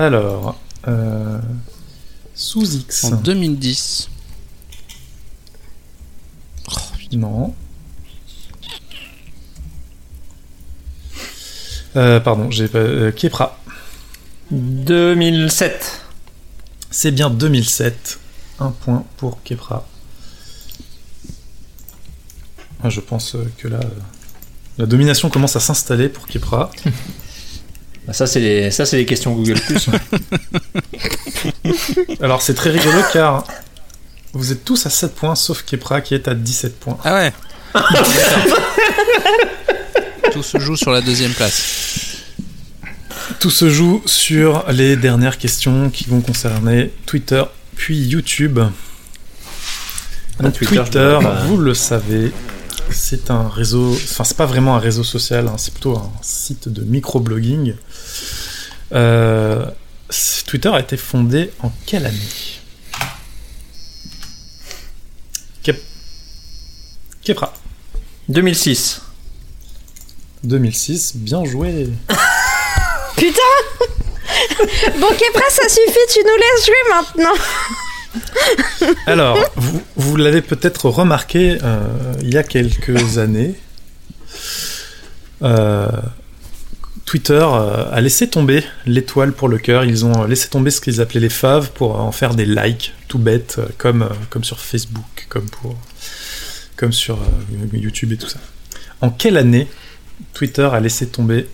Alors, euh, sous X. En 2010. Non. Euh, pardon, j'ai pas. euh, Kepra. 2007. C'est bien 2007. Un point pour Kepra. Je pense que là, la domination commence à s'installer pour Kepra. [LAUGHS] Bah, Ça, c'est les, ça, c'est les questions Google Plus. [LAUGHS] Alors c'est très rigolo car vous êtes tous à 7 points sauf Kepra qui est à 17 points. Ah ouais. [LAUGHS] Tout se joue sur la deuxième place. Tout se joue sur les dernières questions qui vont concerner Twitter puis YouTube. Ah, Donc, Twitter, vous le savez, c'est un réseau, enfin c'est pas vraiment un réseau social, hein, c'est plutôt un site de microblogging. Euh, Twitter a été fondé en quelle année? Kep- Kepra, 2006. 2006, bien joué. [LAUGHS] Putain [LAUGHS] Bon, Kepra, ça suffit, tu nous laisses jouer maintenant. [LAUGHS] [LAUGHS] Alors, vous, l'avez peut-être remarqué euh, il y a quelques années, euh, Twitter euh, a laissé tomber l'étoile pour le cœur. Ils ont laissé tomber ce qu'ils appelaient les faves pour en faire des likes tout bêtes, comme, sur Facebook, comme, pour, comme sur YouTube et tout ça. En quelle année Twitter a laissé tomber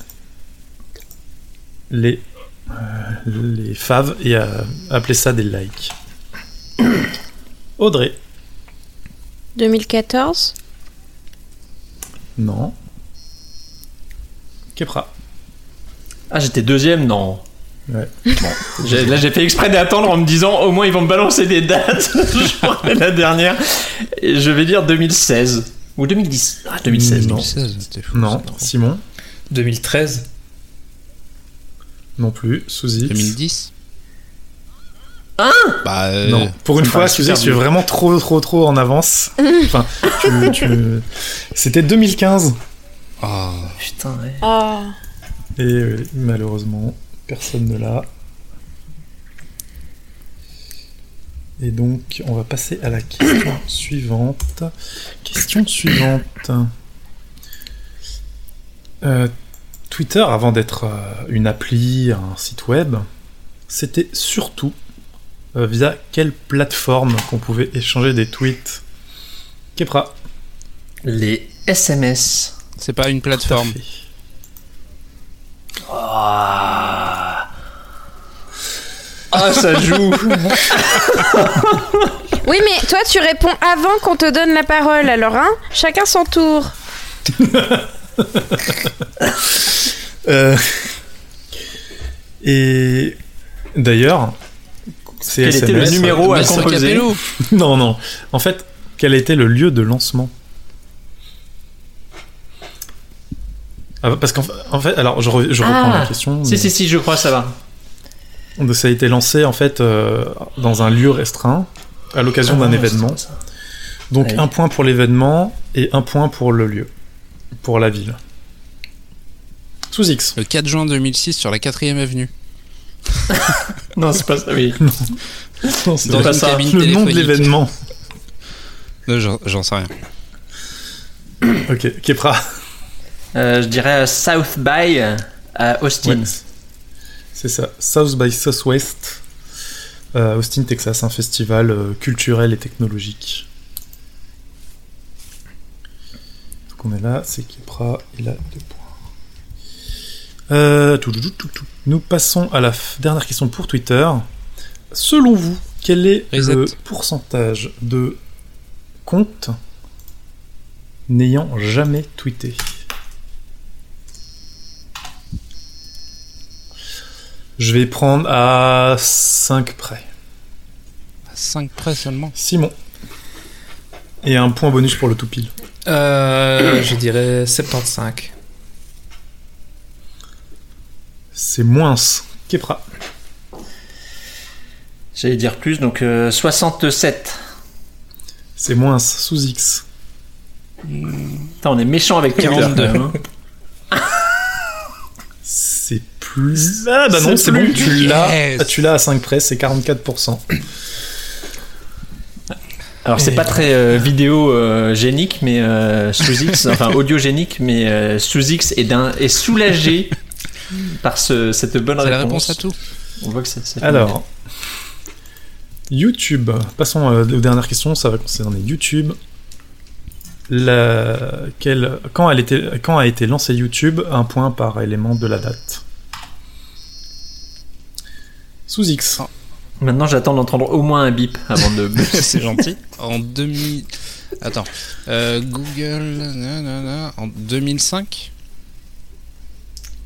les, les faves et a appelé ça des likes? [COUGHS] Audrey 2014 Non. Kepra Ah, j'étais deuxième, non. Ouais. Bon, j'ai- là j'ai fait exprès d'attendre en me disant au moins ils vont me balancer des dates. [LAUGHS] je la dernière. Et je vais dire 2016 ou 2010. Ah, 2016. Non. 2016, c'était fou. Non. Simon 2013 Non plus. Sous X 2010 Hein Bah, euh, Non. Pour une fois, je suis vraiment trop, trop, trop en avance. [LAUGHS] enfin, tu- tu- C'était 2015. oh, Putain, ouais. Oh. Et euh, malheureusement, personne ne l'a. Et donc, on va passer à la question [COUGHS] suivante. Question suivante. Euh, Twitter, avant d'être euh, une appli, un site web, c'était surtout via quelle plateforme qu'on pouvait échanger des tweets Kepra. Les SMS. c'est pas une Tout à plateforme. fait. Ah, Ah, ça joue. [LAUGHS] Oui, mais toi, tu réponds avant qu'on te donne la parole, alors, hein? Chacun son tour. [LAUGHS] Euh, Et d'ailleurs, Quel était le numéro à composer. [LAUGHS] Non, non. En fait, quel été le lieu de lancement Ah, Parce qu'en fa- en fait, alors je, re- je reprends Ah. la question. Si, si, si, je crois, ça va. Donc, Ça a été lancé en fait euh, dans un lieu restreint à l'occasion d'un Ah, événement. c'est ça. Donc Ouais. un point pour l'événement et un point pour le lieu, pour la ville. Sous X. Le 4 juin 2006 sur la 4ème avenue. [LAUGHS] Non, c'est pas ça, oui. [LAUGHS] Non, c'est pas ça. Le nom de l'événement. J'en sais rien. [COUGHS] Ok, Kepra. Euh, je dirais euh, South by à Austin. Ouais, C'est ça. South by Southwest. Euh, Austin, Texas, un festival euh, culturel et technologique. Donc on est là, c'est Kepra, il a deux points. Euh, tout, tout, tout, tout. Nous passons à la dernière question pour Twitter. Selon vous, quel est Reset. le pourcentage de comptes n'ayant jamais tweeté? Je vais prendre à 5 près. 5 près seulement. Simon. Et un point bonus pour le tout pile. Euh, je dirais 75. C'est moins. Kepra. J'allais dire plus, donc euh, 67. C'est moins. Sous X. Putain, on est méchant avec Twitter. 42. quand même, hein. C'est plus. Ah bah non, C'est c'est bon, plus. tu l'as. Yes. Ah, Tu l'as à 5 près, c'est 44%. Alors c'est pas très euh, vidéo euh, génique, mais euh, sous X, enfin audiogénique, mais euh, sous X est, d'un- est soulagé par ce- cette bonne réponse. la réponse à tout. On voit que c'est. c'est- Alors. YouTube. Passons euh, aux dernières questions, ça va concerner YouTube. La... quelle- Quand, elle était... Quand a été lancé YouTube? Un point par élément de la date. Sous X. Maintenant j'attends d'entendre au moins un bip avant de. [LAUGHS] C'est gentil. En 2000. Attends. Euh, Google. nanana, En 2005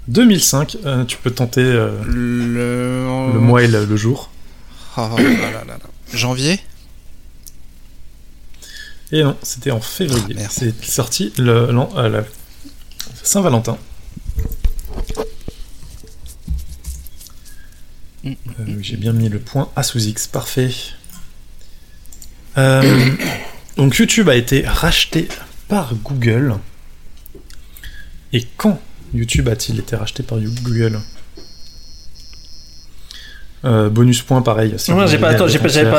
2005, euh, tu peux tenter euh, Le. le mois et le, le jour. Oh là là là là. Janvier? Et non, c'était en février. Ah, c'est sorti le, la Saint-Valentin. Mm, Euh, J'ai bien mis le point à sous X, parfait. Euh, [COUGHS] donc YouTube a été racheté par Google. Et quand YouTube a-t-il été racheté par Google Euh, Bonus point pareil. si Non, vous j'ai pas,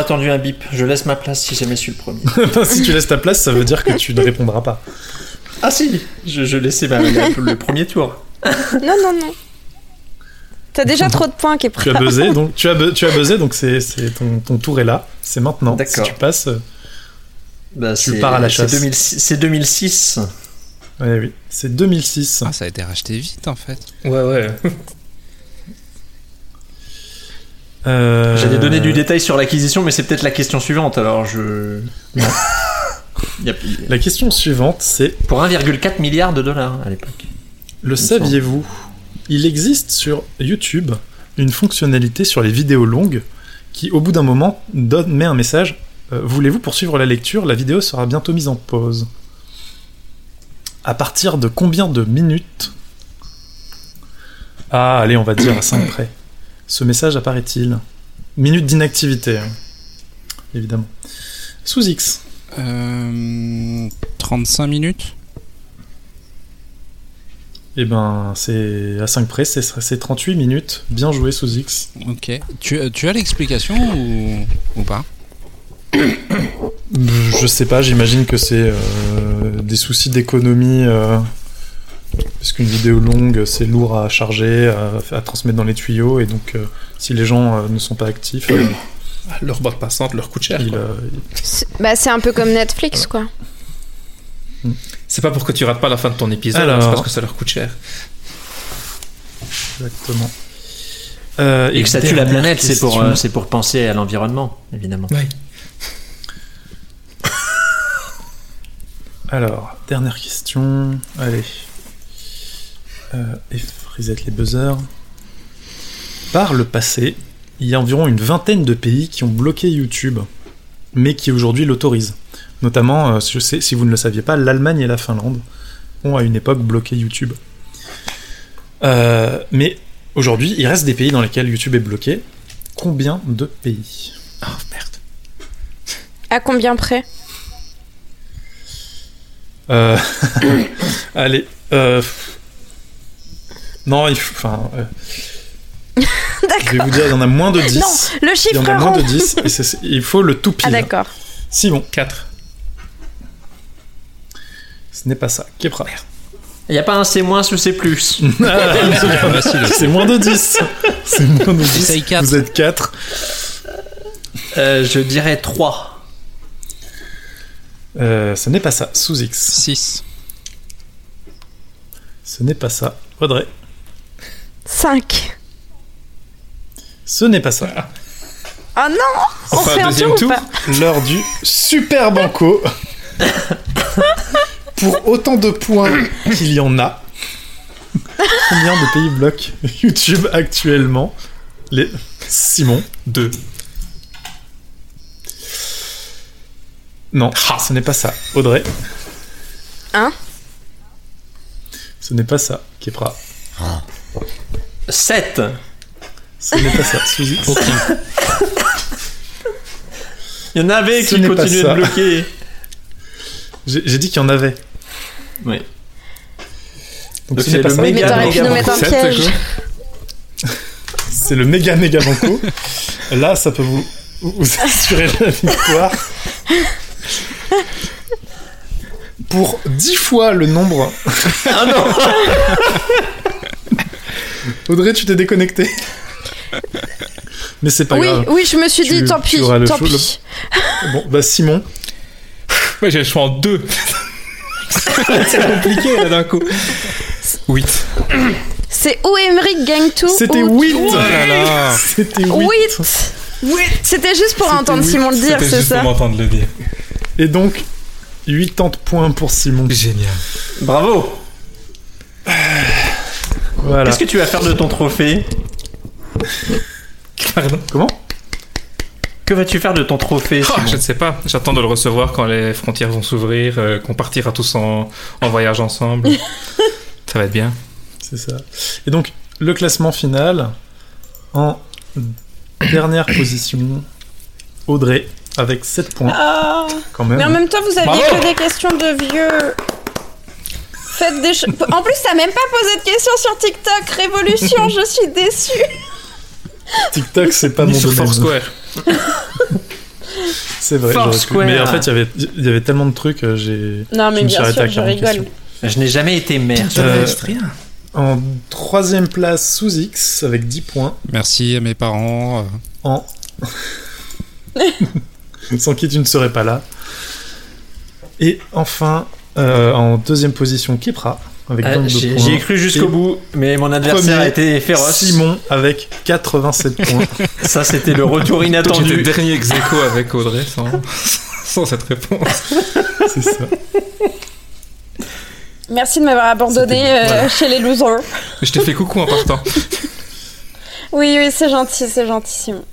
attendu un bip. Je laisse ma place si jamais je suis le premier. [LAUGHS] si tu laisses ta place, ça veut dire que tu ne répondras pas. Ah si, je, je laissais ma- le, le premier tour. [LAUGHS] Non, non, non. T'as déjà trop de points qui est Tu as buzzé, donc tu as, bu- tu as [LAUGHS] buzzé, donc c'est, c'est ton, ton tour est là, c'est maintenant. Si D'accord. tu passes, Bah, Tu c'est- pars à la c'est chasse. 2006 C'est 2006. Ouais, oui, c'est 2006. Ah, ça a été racheté vite en fait. Ouais, ouais. [LAUGHS] Euh, J'allais donner du détail sur l'acquisition, mais c'est peut-être la question suivante. Alors je. Non. [LAUGHS] La question suivante, c'est Pour 1,4 milliard de dollars à l'époque. le saviez-vous? Il existe sur YouTube une fonctionnalité sur les vidéos longues qui, au bout d'un moment, donne, met un message. euh, Voulez-vous poursuivre la lecture? La vidéo sera bientôt mise en pause. À partir de combien de minutes Ah, allez, on va dire à 5 près. Ce message apparaît-il Minute d'inactivité, hein, évidemment. Sous X. Euh, 35 minutes Eh ben, c'est à 5 près, c'est- c'est 38 minutes. Bien joué sous X. Ok. Tu, euh, tu as l'explication ou, ou pas? [COUGHS] [COUGHS] Je sais pas, j'imagine que c'est euh, des soucis d'économie. euh, parce qu'une vidéo longue, c'est lourd à charger, à, à transmettre dans les tuyaux, et donc euh, si les gens euh, ne sont pas actifs, euh, Leur bande passante leur coûte cher. euh, C'est- Bah, c'est un peu comme Netflix, quoi. C'est pas pour que tu rates pas la fin de ton épisode, Alors. c'est parce que ça leur coûte cher. exactement. Euh, Et que ça tue la planète, c'est pour, euh, pour penser à l'environnement, évidemment. Ouais. Alors, dernière question. Allez. Euh, les buzzers. Par le passé, il y a environ une vingtaine de pays qui ont bloqué YouTube, mais qui aujourd'hui l'autorisent. Notamment, euh, si vous ne le saviez pas, l'Allemagne et la Finlande ont à une époque bloqué YouTube. Euh, mais aujourd'hui, il reste des pays dans lesquels YouTube est bloqué. Combien de pays? Oh merde. À combien près? Euh, [LAUGHS] Allez. euh, Non, il faut. Enfin. euh, Je vais vous dire, il y en a moins de 10. [LAUGHS] Non, le il y chiffre en a moins rond. de 10. Et c'est- il faut le tout pile. Ah, d'accord. Simon, 4. ce n'est pas ça. Kepra. Il n'y a pas un C- ou C+. plus. [LAUGHS] c'est moins de 10. C'est moins de 10. Essaye quatre. Vous êtes 4. Euh, je dirais 3. Euh, ce n'est pas ça. Sous X. 6. Ce n'est pas ça. Audrey. 5. Ce n'est pas ça. Oh non On Enfin, fait un deuxième tour, ou tour pas L'heure du super banco. Pour autant de points qu'il y en a, combien de pays bloquent YouTube actuellement? Les Simon. 2. Non, ce n'est pas ça. Audrey. Un. Ce n'est pas ça. Kepra. 7. Ce n'est pas ça. Suzy. Il y en avait Ce qui n'est pas continuaient ça. de bloquer. J'ai dit qu'il y en avait. Oui. Donc, Donc ce c'est n'est pas le ça. Méga, méga quoi. [LAUGHS] C'est le méga méga banco. Là, ça peut vous, vous [LAUGHS] assurer la victoire. Pour 10 fois le nombre. Ah non [LAUGHS] Audrey, tu t'es déconnecté. Mais c'est pas Oui, grave. oui, je me suis Tu- dit, tant pis, le tant pis. Bon, bah Simon, Ouais, j'ai le choix en 2. [LAUGHS] c'est compliqué là d'un coup. 8. C'est où Emmerich gagne tout c'était ou- 8 Oh là là. C'était 8 8 C'était juste pour entendre huit. Simon le dire, C'était c'est juste ça pour m'entendre le dire. Et donc, 80 points pour Simon. Génial. Bravo Voilà. Qu'est-ce que tu vas faire de ton trophée? Pardon? Comment? Que vas-tu faire de ton trophée Oh, je ne sais pas. J'attends de le recevoir quand les frontières vont s'ouvrir, euh, qu'on partira tous en, en voyage ensemble. [LAUGHS] Ça va être bien. C'est ça. Et donc, le classement final, en dernière position, Audrey, avec 7 points, Ah. quand même. Mais en même temps, vous aviez Bravo. que des questions de vieux. Faites des choses. En plus, t'as même pas posé de questions sur TikTok. Révolution, je suis déçue. TikTok, c'est pas Ni mon sur domaine. Foursquare. [LAUGHS] C'est vrai. j'aurais pu. Foursquare. Mais en fait, il y avait- il y avait tellement de trucs, euh, j'ai. Non, mais me suis bien arrêté à sûr, je 40 rigole. questions. Je n'ai jamais été maire. Euh, rien. En troisième place, sous X, avec 10 points. Merci à mes parents. euh, En. [LAUGHS] Sans qui tu ne serais pas là. Et enfin, euh, en deuxième position, Kepra, avec 22 J'y ai cru jusqu'au Et bout, mais mon adversaire premier, a été féroce. Simon, avec 87 points. [LAUGHS] Ça, c'était le retour j'étais inattendu. dernier ex avec Audrey sans, [LAUGHS] sans cette réponse. [LAUGHS] C'est ça. Merci de m'avoir abandonné euh, voilà. chez les losers. Je t'ai fait coucou en partant. Oui, oui, c'est gentil, c'est gentil, Simon.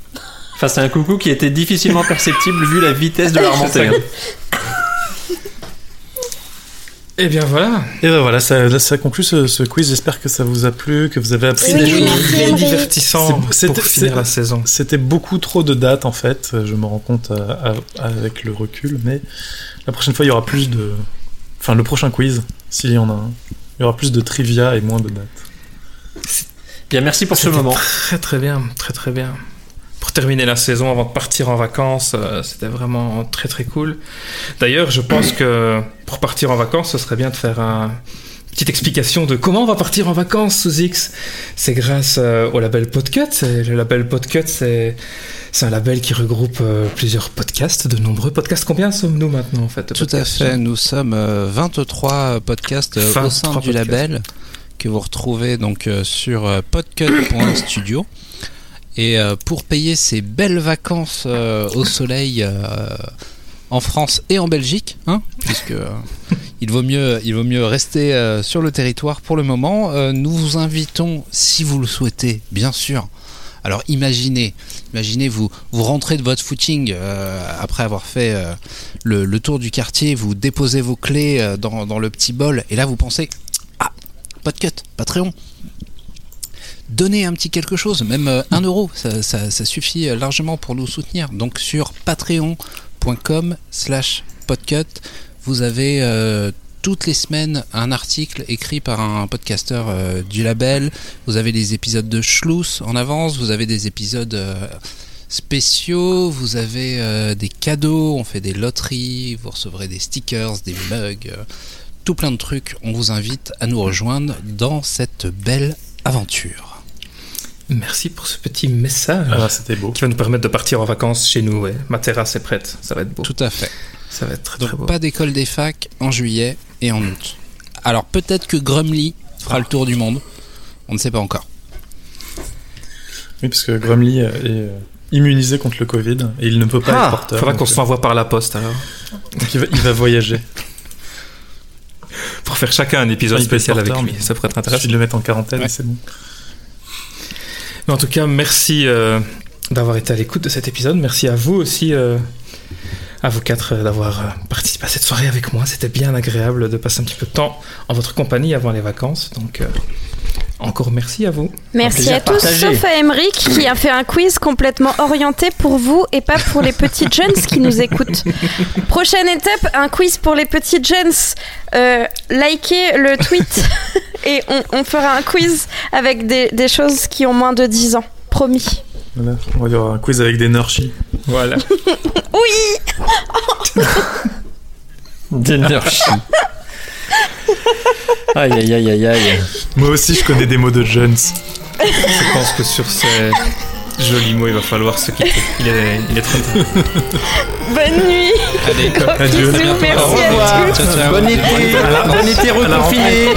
Enfin, c'est un coucou qui était difficilement perceptible vu la vitesse de la [LAUGHS] remontée. hein. Et bien voilà. Et ben voilà, ça, ça conclut ce, ce quiz. J'espère que ça vous a plu, que vous avez appris Oui, des oui, choses. merci, Très Emery. divertissant C'est- pour c'était- finir la saison. C'était beaucoup trop de dates en fait, je me rends compte euh, à- avec le recul, mais la prochaine fois il y aura plus de. Enfin, le prochain quiz, s'il y en a un, il y aura plus de trivia et moins de dates. Bien, merci pour ce moment. Très très bien, très très bien. Pour terminer la saison avant de partir en vacances, euh, c'était vraiment très très cool. D'ailleurs, je pense que pour partir en vacances, ce serait bien de faire un- une petite explication de comment on va partir en vacances sous X. C'est grâce euh, au label Podcut. Le label Podcut, c'est un label qui regroupe euh, plusieurs podcasts, de nombreux podcasts. Combien sommes-nous maintenant en fait Tout à fait. Nous sommes euh, 23 podcasts euh, au 23 sein du label que vous retrouvez donc sur podcut.studio. Et euh, pour payer ces belles vacances euh, au soleil euh, en France et en Belgique, hein, puisque il vaut mieux il vaut mieux rester sur le territoire pour le moment, nous vous invitons, si vous le souhaitez, bien sûr. Alors imaginez, imaginez vous vous rentrez de votre footing après avoir fait le, tour du quartier, vous déposez vos clés dans, dans le petit bol et là vous pensez ah Podcut, Patreon. Donnez un petit quelque chose, même euh, un euro, ça, suffit euh, largement pour nous soutenir. Donc sur patreon.com slash podcut, vous avez euh, toutes les semaines un article écrit par un podcasteur du label. Vous avez des épisodes de Schluss en avance, vous avez des épisodes spéciaux, vous avez des cadeaux, on fait des loteries, vous recevrez des stickers, des mugs, tout plein de trucs. On vous invite à nous rejoindre dans cette belle aventure. Merci pour ce petit message Ah, c'était beau. qui va nous permettre de partir en vacances chez nous. Ouais. Ma terrasse est prête, ça va être beau. Tout à fait. Ça va être très, très beau. pas d'école des facs en juillet et en août. Alors peut-être que Grumly fera le tour du monde. On ne sait pas encore. Oui, parce que Grumly euh, est euh, immunisé contre le Covid et il ne peut pas être Ah, porteur. faudra qu'on donc, se l'envoie par la poste alors. euh, donc il, va, il va voyager. [LAUGHS] Pour faire chacun un épisode Ah, il être spécial avec lui. Ça pourrait être Il suffit intéressant. de le mettre en quarantaine Ouais. c'est bon. En tout cas, merci euh, d'avoir été à l'écoute de cet épisode. Merci à vous aussi, euh, à vous quatre, euh, d'avoir euh, participé à cette soirée avec moi. C'était bien agréable de passer un petit peu de temps en votre compagnie avant les vacances. Donc, euh, encore merci à vous. Merci à tous, partagé. sauf à Emeric qui a fait un quiz complètement orienté pour vous et pas pour les petites jeunes qui nous écoutent. Prochaine étape, un quiz pour les petites jeunes. Euh, likez le tweet [LAUGHS] et on, on fera un quiz avec des, des choses qui ont moins de 10 ans. Promis. Voilà. On va y avoir un quiz avec des Nurshi. Voilà. [LAUGHS] Oui [LAUGHS] D'énergie. Aïe aïe aïe aïe aïe. Moi aussi, je connais des mots de jeunes. Je pense que sur ces jolis mots, il va falloir se quitter. Il est, il est trop tard. Bonne nuit Allez, Gros Adieu. bisous, merci Au à revoir. tous Ciao, ciao. Bon été. Bon été reconfiné.